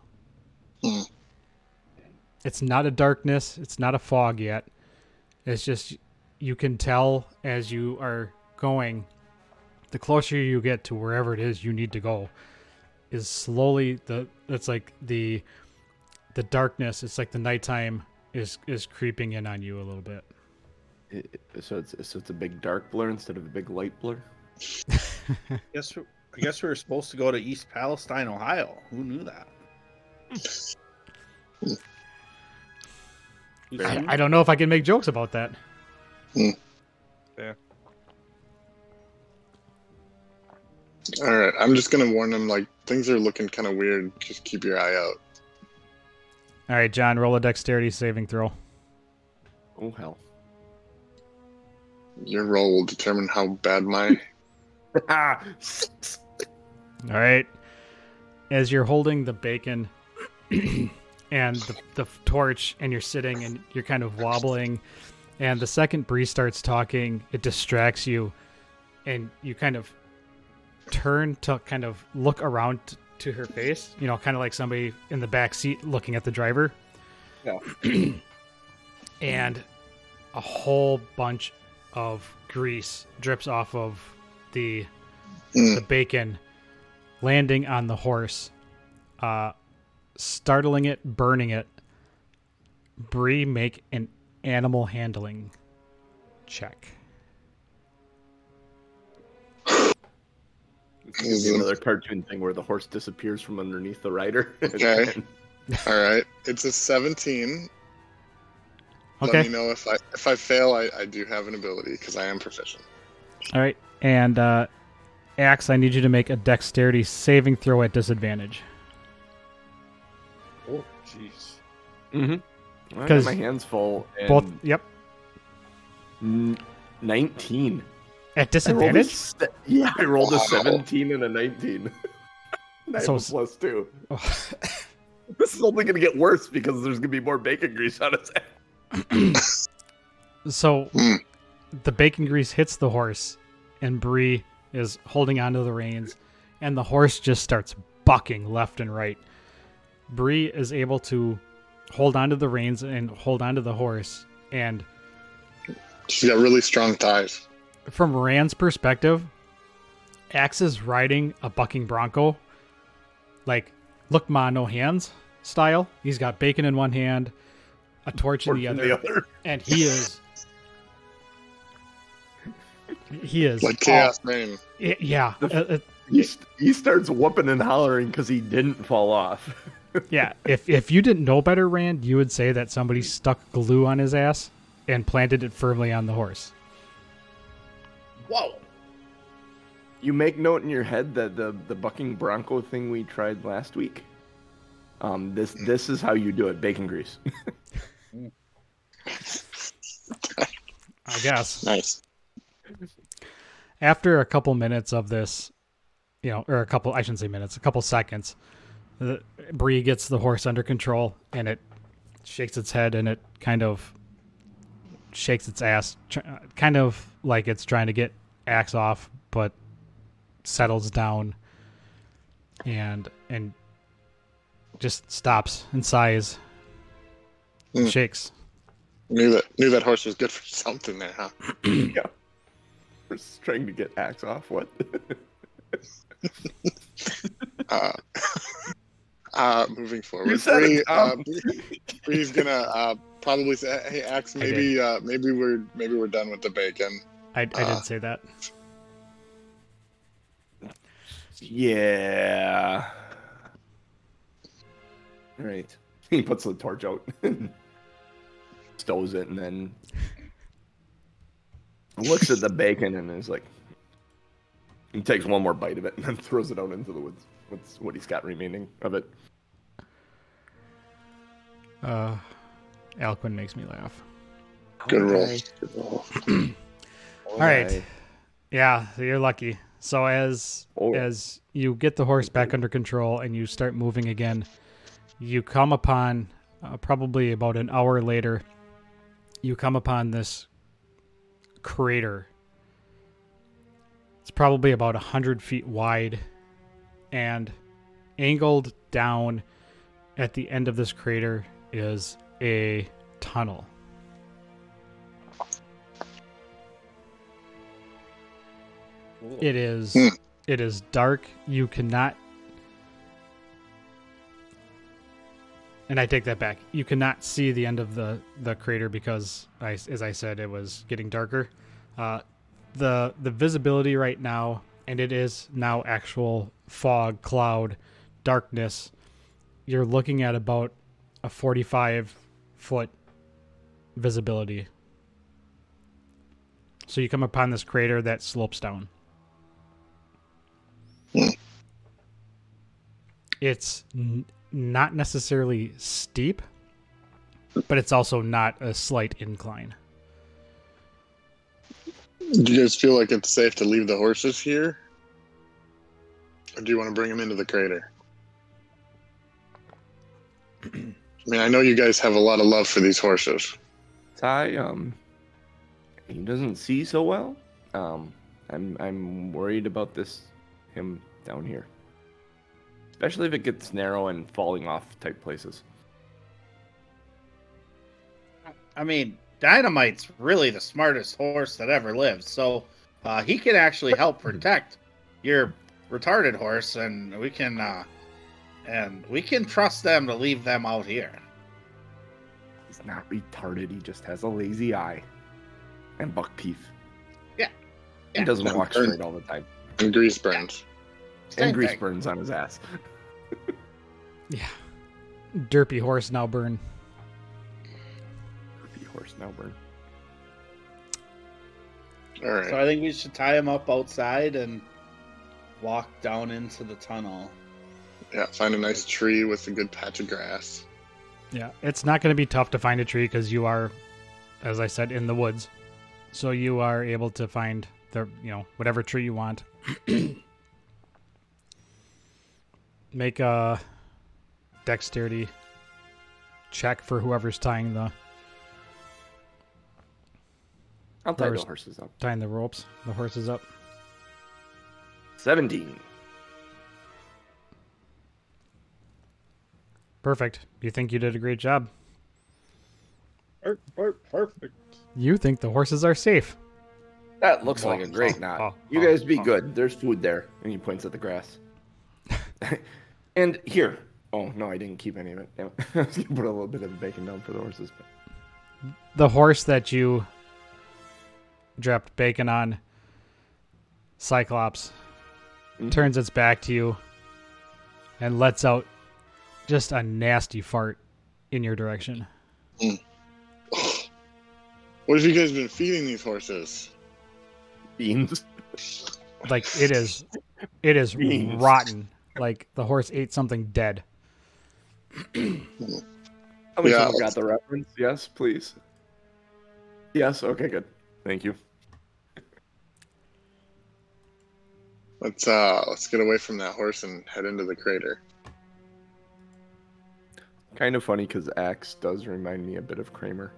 Hmm. It's not a darkness, it's not a fog yet. It's just you can tell as you are going the closer you get to wherever it is you need to go is slowly the it's like the the darkness, it's like the nighttime is is creeping in on you a little bit. It- it- so it's so it's a big dark blur instead of a big light blur. Guess we- I guess we were supposed to go to East Palestine, Ohio. Who knew that? Who I. I don't know if I can make jokes about that. Hmm. Yeah. All right. I'm just gonna warn them. Like things are looking kind of weird. Just keep your eye out. All right, John, roll a dexterity saving throw. Oh hell. Your roll will determine how bad my. All right. As you're holding the bacon and the, the torch, and you're sitting and you're kind of wobbling, and the second Bree starts talking, it distracts you, and you kind of turn to kind of look around to her face, you know, kind of like somebody in the back seat looking at the driver. Yeah. and a whole bunch of grease drips off of the Mm. the bacon landing on the horse, uh, startling it, burning it. Bree, make an animal handling check. It's gonna be another cartoon thing where the horse disappears from underneath the rider. Okay. All right. It's a 17. Okay. Let me know if I if I fail. I, I do have an ability because I am proficient. All right. And uh, Axe, I need you to make a dexterity saving throw at disadvantage. Jeez. mm-hmm. I got 'Cause my hands full. And Both. Yep. nineteen. At I disadvantage. se- yeah, I rolled a seventeen and a nineteen. I So have a s- plus two. Oh. This is only going to get worse because there's going to be more bacon grease on its head. So the bacon grease hits the horse, and Bree is holding onto the reins, and the horse just starts bucking left and right. Bree is able to hold onto the reins and hold onto the horse, and She's got really strong thighs. from Rand's perspective, Axe is riding a bucking bronco, like look ma no hands style. He's got bacon in one hand, a torch in the Or from other, other. and he is. He is Like chaos Bane. Y- Yeah, uh, uh, he, he starts whooping and hollering because he didn't fall off. Yeah, if if you didn't know better, Rand, you would say that somebody stuck glue on his ass and planted it firmly on the horse. Whoa. You make note in your head that the the bucking bronco thing we tried last week. Um, this this is how you do it: bacon grease. I guess. Nice. After a couple minutes of this, you know, or a couple I shouldn't say minutes, a couple seconds, the Bree gets the horse under control and it shakes its head and it kind of shakes its ass, tr- kind of like it's trying to get axe off, but settles down and and just stops and sighs, Hmm. shakes. Knew that knew that horse was good for something there, huh? yeah, just trying to get axe off. What? Uh, uh, moving forward, You said Bree, it, uh, Tom. Bree- Bree's gonna uh, probably say, "Hey, Axe, maybe uh, maybe we're maybe we're done with the bacon." I, I Uh, did say that. yeah. All right. He puts the torch out, stows it, and then looks at the bacon and is like, he takes one more bite of it and then throws it out into the woods. What's what he's got remaining of it? Uh, Alquin makes me laugh. Good roll. Okay. Good roll. All right. Yeah, so you're lucky. So as Oh. as you get the horse back under control and you start moving again, you come upon uh, probably about an hour later. You come upon this crater. It's probably about a hundred feet wide, and angled down at the end of this crater is a tunnel. It is Hmm. it is dark. You cannot And I take that back. You cannot see the end of the the crater because I, as I said it was getting darker. Uh the the visibility right now and it is now actual fog, cloud, darkness. You're looking at about a 45 foot visibility. So you come upon this crater that slopes down. It's n- not necessarily steep, but it's also not a slight incline. Do you guys feel like it's safe to leave the horses here, or do you want to bring them into the crater? I mean, I know you guys have a lot of love for these horses. Ty, um, he doesn't see so well. Um, I'm I'm worried about this him down here, especially if it gets narrow and falling off type places. I mean, Dynamite's really the smartest horse that ever lived, so uh, he can actually help protect your retarded horse, and we can uh, and we can trust them to leave them out here. He's not retarded. He just has a lazy eye, and buck teeth. Yeah. He doesn't walk Burn. straight all the time, And grease burns. Same and grease thing. burns on his ass. Yeah. Derpy horse now burn. Creepy horse now burn. All right. So I think we should tie him up outside and walk down into the tunnel. Yeah, find a nice tree with a good patch of grass. Yeah, it's not going to be tough to find a tree because you are, as I said, in the woods. So you are able to find the, you know, whatever tree you want. Make a dexterity check for whoever's tying the I'll tie the Where's- horses up. tying the ropes, the horses up. Seventeen. Perfect. You think you did a great job. Perfect. You think the horses are safe. That looks like a great oh, knot. oh, you oh, guys be oh. good. There's food there. And he points at the grass. and here. Oh, no, I didn't keep any of it. Damn it. I was going to put a little bit of the bacon down for the horses. But... the horse that you dropped bacon on, Cyclops, Mhm. turns its back to you and lets out just a nasty fart in your direction. What have you guys been feeding these horses? Beans. Like it is it is Beans. rotten. Like the horse ate something dead. How many Yeah. people got the reference? Yes, please. Yes. Okay. Good. Thank you. Let's uh let's get away from that horse and head into the crater. Kind of funny because Axe does remind me a bit of Kramer.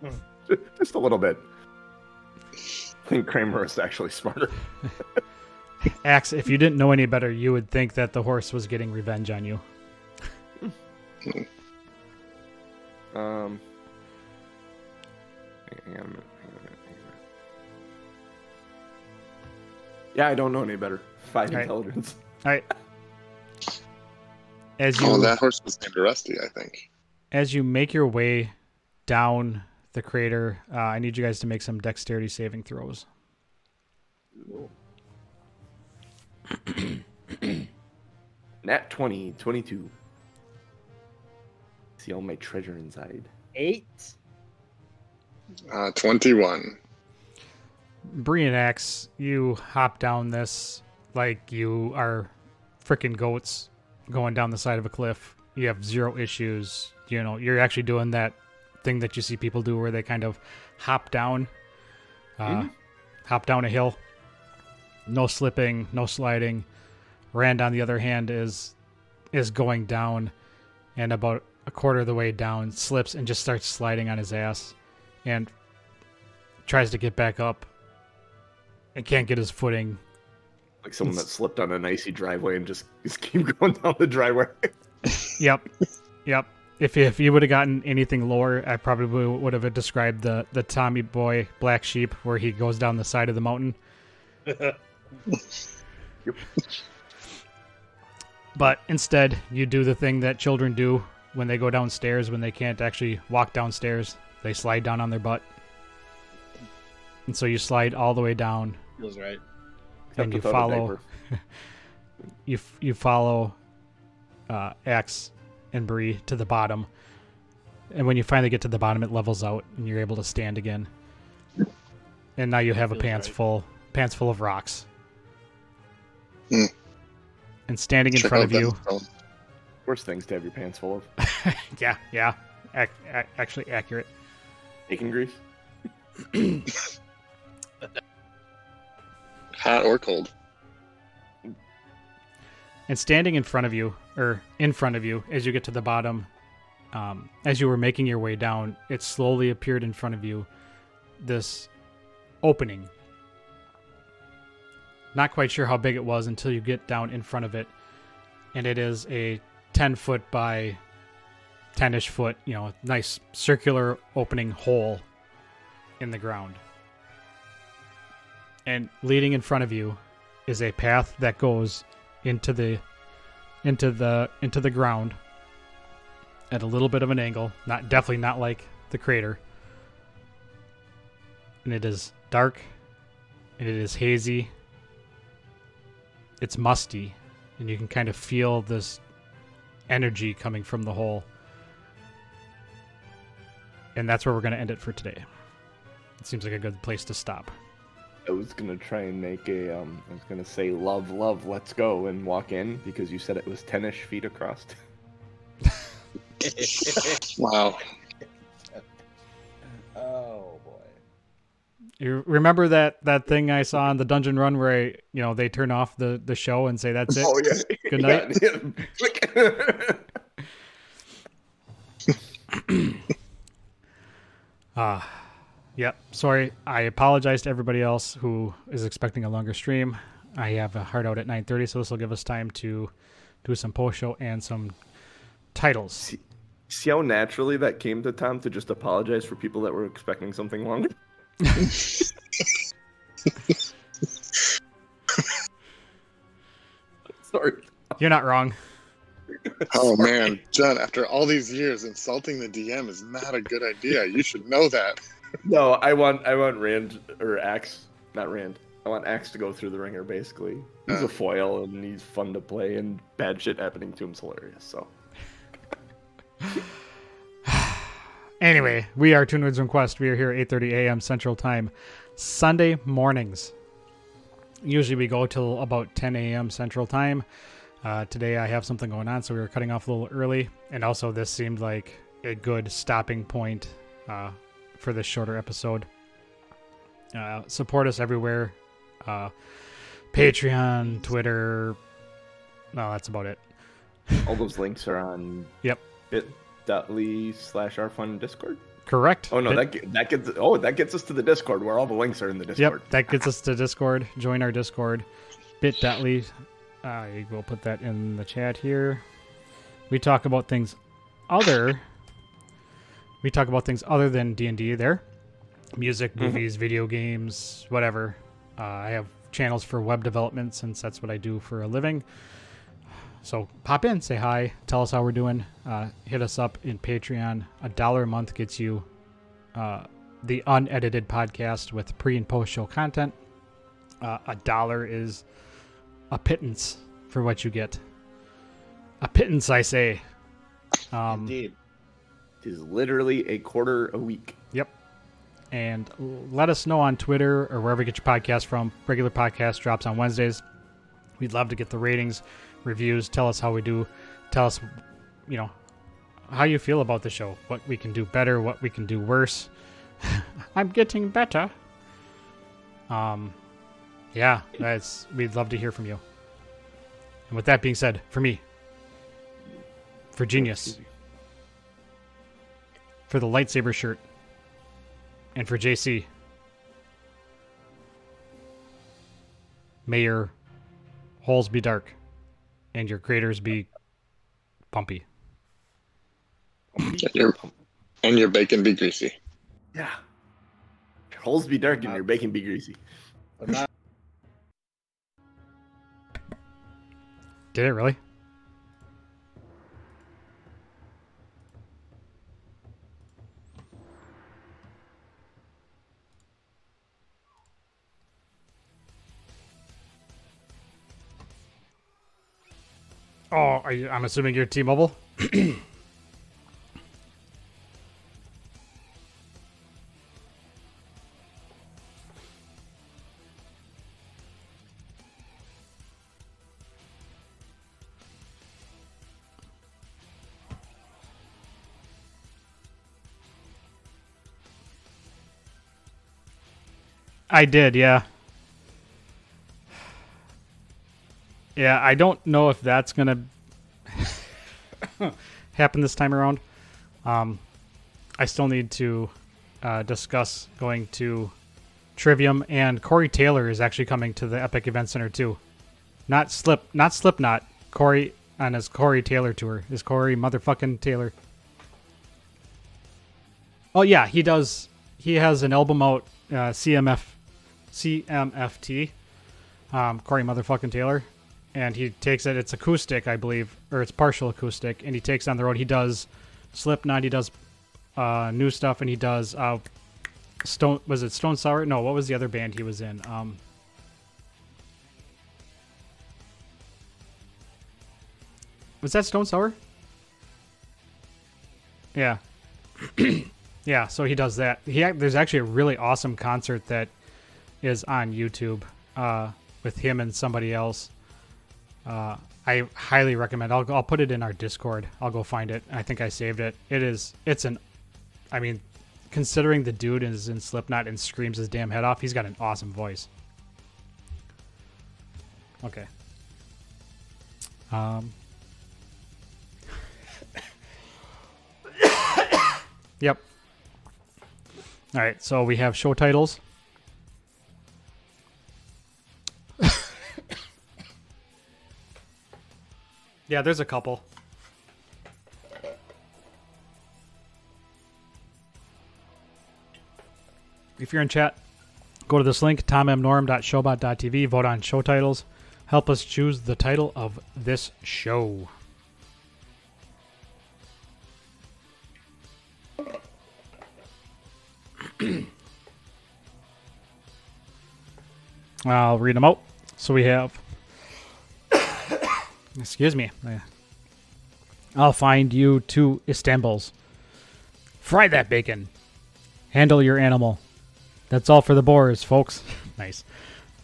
Hmm. Just a little bit. I think Kramer is actually smarter. Axe, if you didn't know any better, you would think that the horse was getting revenge on you. Um. Hang on a minute. Hang on a minute. Hang on a minute. Yeah, I don't know any better. Five Right. intelligence. All right. As you Oh, that horse was named Rusty, I think. as you make your way down the crater, uh, I need you guys to make some dexterity saving throws. Nat 20, 22. See all my treasure inside. Eight. Uh, Twenty-one. Brian and Axe, you hop down this like you are freaking goats going down the side of a cliff. You have zero issues. You know, you're actually doing that thing that you see people do where they kind of hop down, uh, hop down a hill. No slipping, no sliding. Rand, on the other hand, is is going down, and about a quarter of the way down, slips and just starts sliding on his ass, and tries to get back up and can't get his footing. Like someone that slipped on an icy driveway and just, just keep going down the driveway. Yep, yep. If if you would have gotten anything lower, I probably would have described the the Tommy Boy Black Sheep where he goes down the side of the mountain. But instead, you do the thing that children do when they go downstairs when they can't actually walk downstairs. They slide down on their butt. And so you slide all the way down Feels right. and you follow you you follow uh, Axe and Bree to the bottom, and when you finally get to the bottom, it levels out, and you're able to stand again. And now you have a pants right. full pants full of rocks. Hmm. And standing in Check front of you. Worst things to have your pants full of. yeah, yeah, ac- ac- actually accurate. Bacon grease. Hot or cold. And standing in front of you, or in front of you, as you get to the bottom, um, as you were making your way down, it slowly appeared in front of you this opening. Not quite sure how big it was until you get down in front of it. And it is a 10 foot by 10 ish foot, you know, nice circular opening hole in the ground. And leading in front of you is a path that goes into the into the into the ground at a little bit of an angle not definitely not like the crater. And it is dark and it is hazy. It's musty and you can kind of feel this energy coming from the hole and that's where we're going to end it for today it seems like a good place to stop I was gonna try and make a. Um, I was gonna say love, love, let's go, and walk in because you said it was ten-ish feet across. Wow. Oh boy. You remember that that thing I saw on the dungeon run where I, you know they turn off the the show and say that's it. Oh yeah. Good night. yeah. Click. Ah, yep. Sorry, I apologize to everybody else who is expecting a longer stream. I have a hard out at nine thirty, so this will give us time to do some post show and some titles. See how naturally that came to Tom to just apologize for people that were expecting something longer. Sorry. You're not wrong. Oh man, John, after all these years, insulting the DM is not a good idea. You should know that. No, I want I want Rand or Axe, not Rand. I want Axe to go through the ringer. Basically, he's a uh. foil and he's fun to play, and bad shit happening to him's hilarious. So Anyway, we are Two Nerds One Quest. We are here at 8:30 a.m. Central Time, Sunday mornings. Usually we go till about 10 a.m. Central Time. Uh, today I have something going on, so we were cutting off a little early, and also this seemed like a good stopping point uh, for this shorter episode. Uh, support us everywhere: uh, Patreon, Twitter. No, that's about it. all those links are on Yep. bit.ly slash our fun Discord. Correct. Oh no, Bit- that that gets oh that gets us to the Discord where all the links are in the Discord. Yep, that gets us to Discord. Join our Discord, bit.ly. Uh, we'll put that in the chat here. We talk about things other. We talk about things other than D and D there, music, movies, video games, whatever. Uh, I have channels for web development since that's what I do for a living. So pop in, say hi, tell us how we're doing. Uh, hit us up in Patreon. A dollar a month gets you uh, the unedited podcast with pre and post show content. Uh, a dollar is a pittance for what you get. A pittance, I say. Um, Indeed. It is literally a quarter a week. Yep. And let us know on Twitter or wherever you get your podcast from. Regular podcast drops on Wednesdays. We'd love to get the ratings, reviews. Tell us how we do. Tell us, you know, how you feel about the show. What we can do better. What we can do worse. I'm getting better. Um, yeah, that's. We'd love to hear from you. And with that being said, for me, for Genius, for the lightsaber shirt, and for JC. May your holes be dark and your craters be pumpy. And your, and your bacon be greasy. Yeah. Your holes be dark and your bacon be greasy. Did it really? Oh, you, I'm assuming you're T-Mobile. I did, yeah. Yeah, I don't know if that's gonna happen this time around. Um, I still need to uh, discuss going to Trivium, and Corey Taylor is actually coming to the Epic Event Center too. Not Slip, not Slipknot. Corey on his Corey Taylor tour. Is Corey motherfucking Taylor? Oh yeah, he does. He has an album out, uh, CMF, CMFT, um, Corey motherfucking Taylor, and he takes it. It's acoustic, I believe, or it's partial acoustic, and he takes on the road. He does Slipknot, he does uh, new stuff, and he does uh, Stone. Was it Stone Sour? No, what was the other band he was in? Um, was that Stone Sour? Yeah. Yeah, so he does that. He there's actually a really awesome concert that is on YouTube uh, with him and somebody else. Uh, I highly recommend. I'll I'll put it in our Discord. I'll go find it. I think I saved it. It is it's an, I mean, considering the dude is in Slipknot and screams his damn head off, he's got an awesome voice. Okay. Um. yep. All right, so we have show titles. Yeah, there's a couple. If you're in chat, go to this link, tommnorm.showbot.tv, vote on show titles. Help us choose the title of this show. I'll read them out. So we have. Excuse me. I'll find you two Istanbuls. Fry that bacon. Handle your animal. That's all for the boars, folks. nice.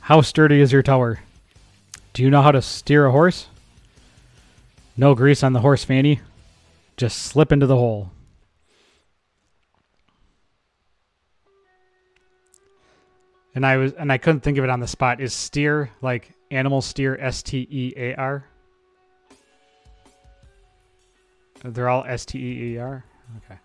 How sturdy is your tower? Do you know how to steer a horse? No grease on the horse fanny. Just slip into the hole. And I was and I couldn't think of it on the spot. Is steer like animal steer S T E A R? They're all S T E E R? Okay.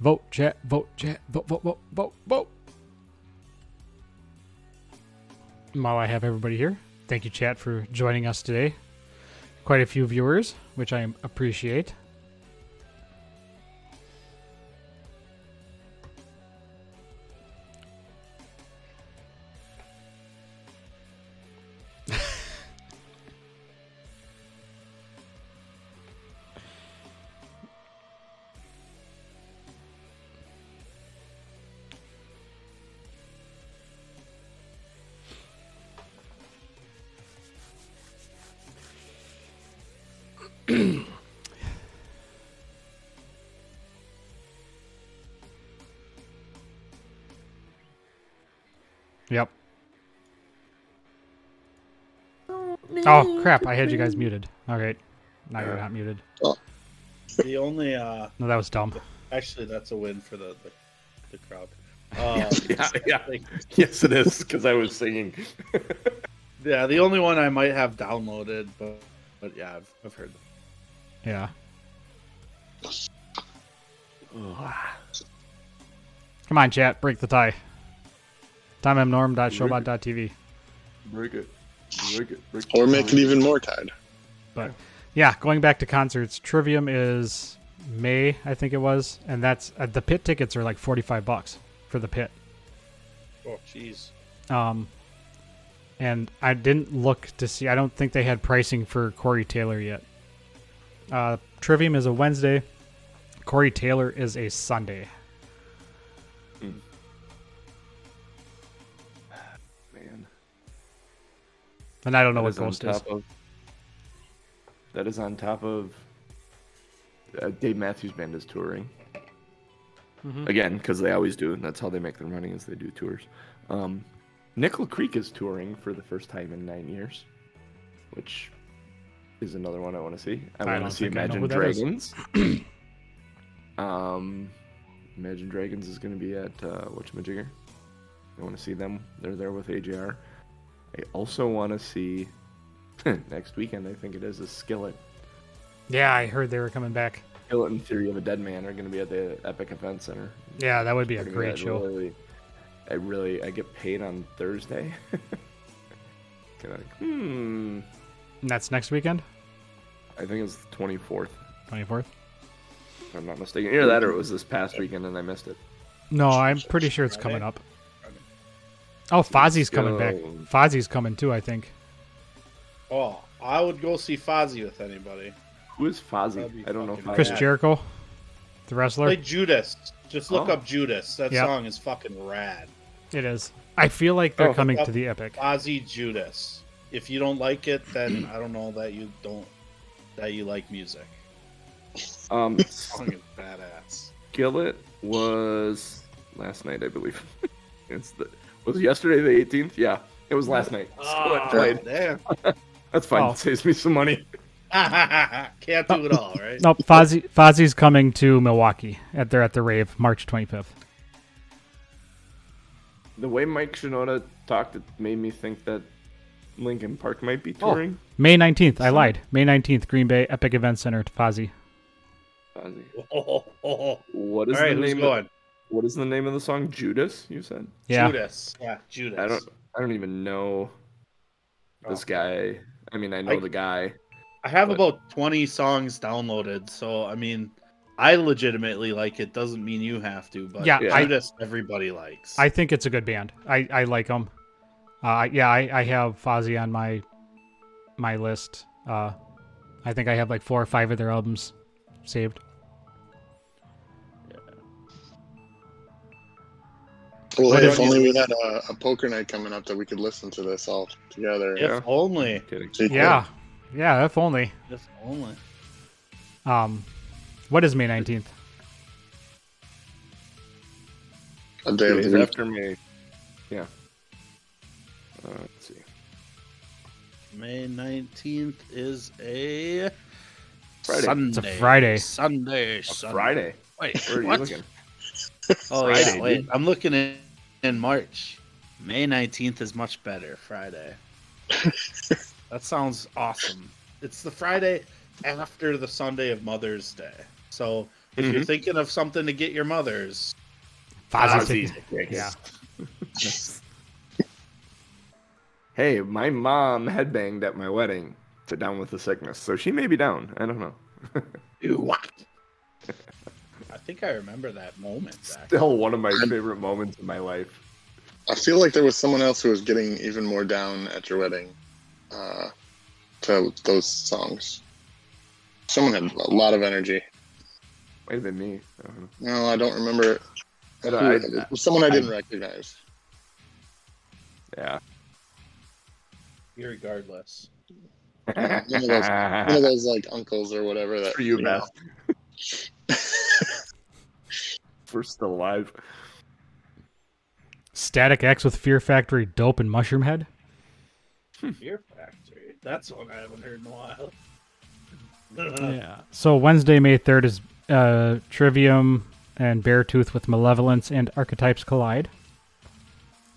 Vote, chat, vote, chat, vote, vote, vote, vote, vote. While I have everybody here, thank you, chat, for joining us today. Quite a few viewers, which I appreciate. Oh crap! I had you guys muted. All right, now you're not muted. The only uh No, that was dumb. actually that's a win for the the, the crowd. Um, yeah, yeah. Yes, it is because I was singing. yeah, the only one I might have downloaded, but but yeah, I've, I've heard. Them. Yeah. Come on, chat. Break the tie. TimeMNorm.showbot.tv. break it, break it, break Or make it even more tied. But yeah, going back to concerts, Trivium is May, I think it was, and that's uh, the pit tickets are like forty five bucks for the pit. Oh, jeez. Um, and I didn't look to see. I don't think they had pricing for Corey Taylor yet. Uh, Trivium is a Wednesday. Corey Taylor is a Sunday. And I don't know That what is on Ghost is. of. That is on top of. Uh, Dave Matthews Band is touring Mhm. again because they always do, and that's how they make their money is they do tours. Um, Nickel Creek is touring for the first time in nine years, which is another one I want to see. I, I want to see think I know Imagine who that is. Dragons. um, Imagine Dragons is going to be at uh, whatchamajigger. I want to see them. They're there with AJR. I also want to see next weekend. I think it is a Skillet. Yeah, I heard they were coming back. Skillet and Theory of a Deadman are going to be at the Epic Event Center. Yeah, that would be a great show. Really, I really, I get paid on Thursday. kind of like, hmm. And that's next weekend, I think it's the 24th, twenty fourth. if I'm not mistaken. Either that or it was this past weekend and I missed it. No, I'm pretty sure it's coming up. Oh, Fozzy's coming back. go. Fozzy's coming too, I think. Oh, I would go see Fozzy with anybody. Who is Fozzy? I don't know. fucking Chris Yeah. Jericho, the wrestler. Like Judas. Just look Oh. up Judas. That Yep. song is fucking rad. It is. I feel like they're Oh. coming to the Epic. Ozzy Judas. If you don't like it, then I don't know that you don't that you like music. Um, Song is badass. Skillet was last night, I believe. it's the was it yesterday the 18th. Yeah, it was last night. Skillet Ah, played. damn. That's fine. Oh. It saves me some money. Can't do it all, right? No, Fozzy, Fozzy's coming to Milwaukee. At they're at the rave March 25th. The way Mike Shinoda talked, it made me think that Linkin Park might be Oh. touring. May 19th. I lied. May 19th, Green Bay Epic Event Center to Fozzie. Fozzy. Oh, oh, oh. What is All right, the who's name? going? Of, what is the name of the song? Judas. You said. Yeah. Judas. Yeah, Judas. I don't. I don't even know this Oh. guy. I mean, I know I- the guy. I have but- about 20 songs downloaded, so I mean, I legitimately like it. Doesn't mean you have to, but Yeah, I- Judas everybody likes. I think it's a good band. I, I like them. Uh, yeah, I, I have Fozzy on my my list. Uh, I think I have like four or five of their albums saved. Well, What hey, if if only we had a, a poker night coming up that we could listen to this all together. If only. Kidding. So you could- Yeah, yeah. If only. If only. Um, what is May nineteenth? A day of the Days week. after May. Yeah. Uh, let's see. May 19th is a Friday. Sunday. It's a Friday. Sunday. A Sunday. Friday. Wait, Where are you what? looking? Oh, Friday, yeah, wait. I'm looking in, in March. May 19th is much better. Friday. that sounds awesome. It's the Friday after the Sunday of Mother's Day. So if you're Mhm. thinking of something to get your mothers, Fozzy. Fozzy. Yeah. Hey, my mom headbanged at my wedding to Down with the Sickness, so she may be down. I don't know. what? I think I remember that moment. Zach. Still one of my favorite moments in my life. I feel like there was someone else who was getting even more down at your wedding uh, to those songs. Someone had a lot of energy. Might have been me. I. No, I don't remember. But who- I- someone I didn't recognize. Yeah. Regardless. One of those, one of those like uncles or whatever. That For you, know. Beth. We're still alive. Static X with Fear Factory, Dope, and Mushroomhead. Fear Factory. That's one I haven't heard in a while. Yeah. So Wednesday, May third is uh, Trivium and Beartooth with Malevolence and Archetypes Collide.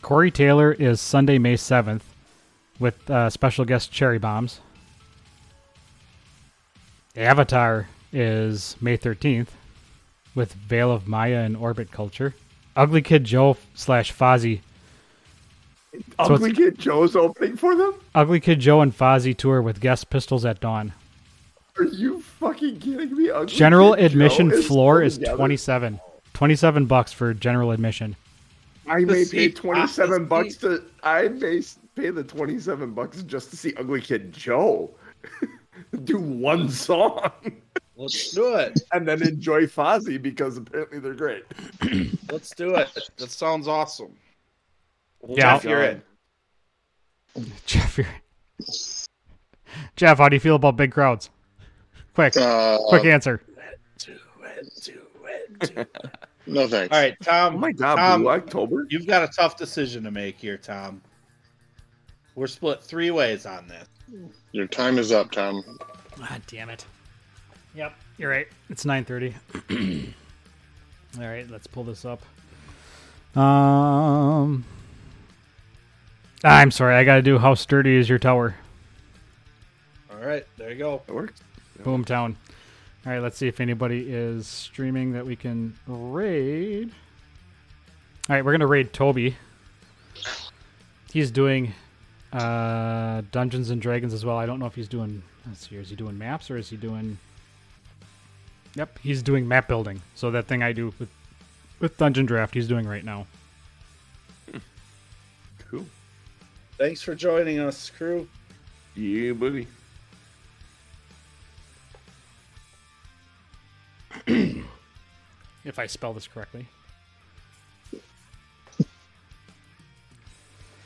Corey Taylor is Sunday, May seventh, with uh, special guest Cherry Bombs. Avatar is May thirteenth, with Veil of Maya and Orbit Culture. Ugly Kid Joe slash Fozzy. So Ugly Kid Joe's opening for them? Ugly Kid Joe and Fozzy tour with guest Pistols at Dawn. Are you fucking kidding me? Ugly General Kid Joe admission is floor still is 27. 27 bucks for general admission. I may pay twenty seven bucks to. I may pay the twenty seven bucks just to see Ugly Kid Joe do one song Let's do it. and then enjoy Fozzy because apparently they're great. Let's do it. That sounds awesome. Yeah. Jeff, you're in. Jeff, you're... Jeff, how do you feel about big crowds? Quick, Uh, quick answer. Do it. Do it. Do it. no thanks. All right, Tom. Oh my god, Tom, Blue October? You've got a tough decision to make here, Tom. We're split three ways on this. Your time is up, Tom. God damn it. Yep, you're right. It's 9:30. All right, let's pull this up. Um I'm sorry, I got to do how sturdy is your tower? All right, there you go. That works. Boomtown. All right, let's see if anybody is streaming that we can raid. All right, we're gonna raid Toby. He's doing uh, Dungeons and Dragons as well. I don't know if he's doing. Let's see, is he doing maps or is he doing? Yep, he's doing map building. So that thing I do with with Dungeondraft, he's doing right now. Cool. Thanks for joining us, crew. Yeah, buddy. If I spell this correctly.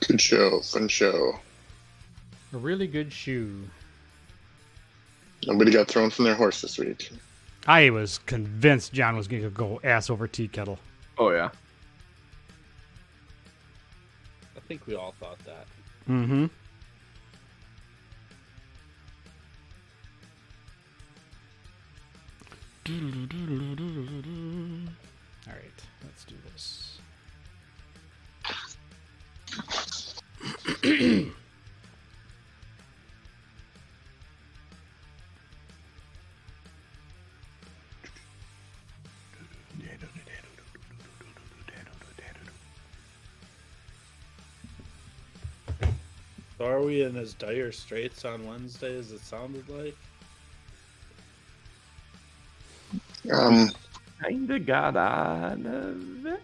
Good show. Fun show. A really good shoe. Nobody got thrown from their horse this week. I was convinced John was going to go ass over tea kettle. Oh yeah. I think we all thought that. Mm-hmm. All right, let's do this. So are we in as dire straits on Wednesday as it sounded like? Um, Kinda got out of it.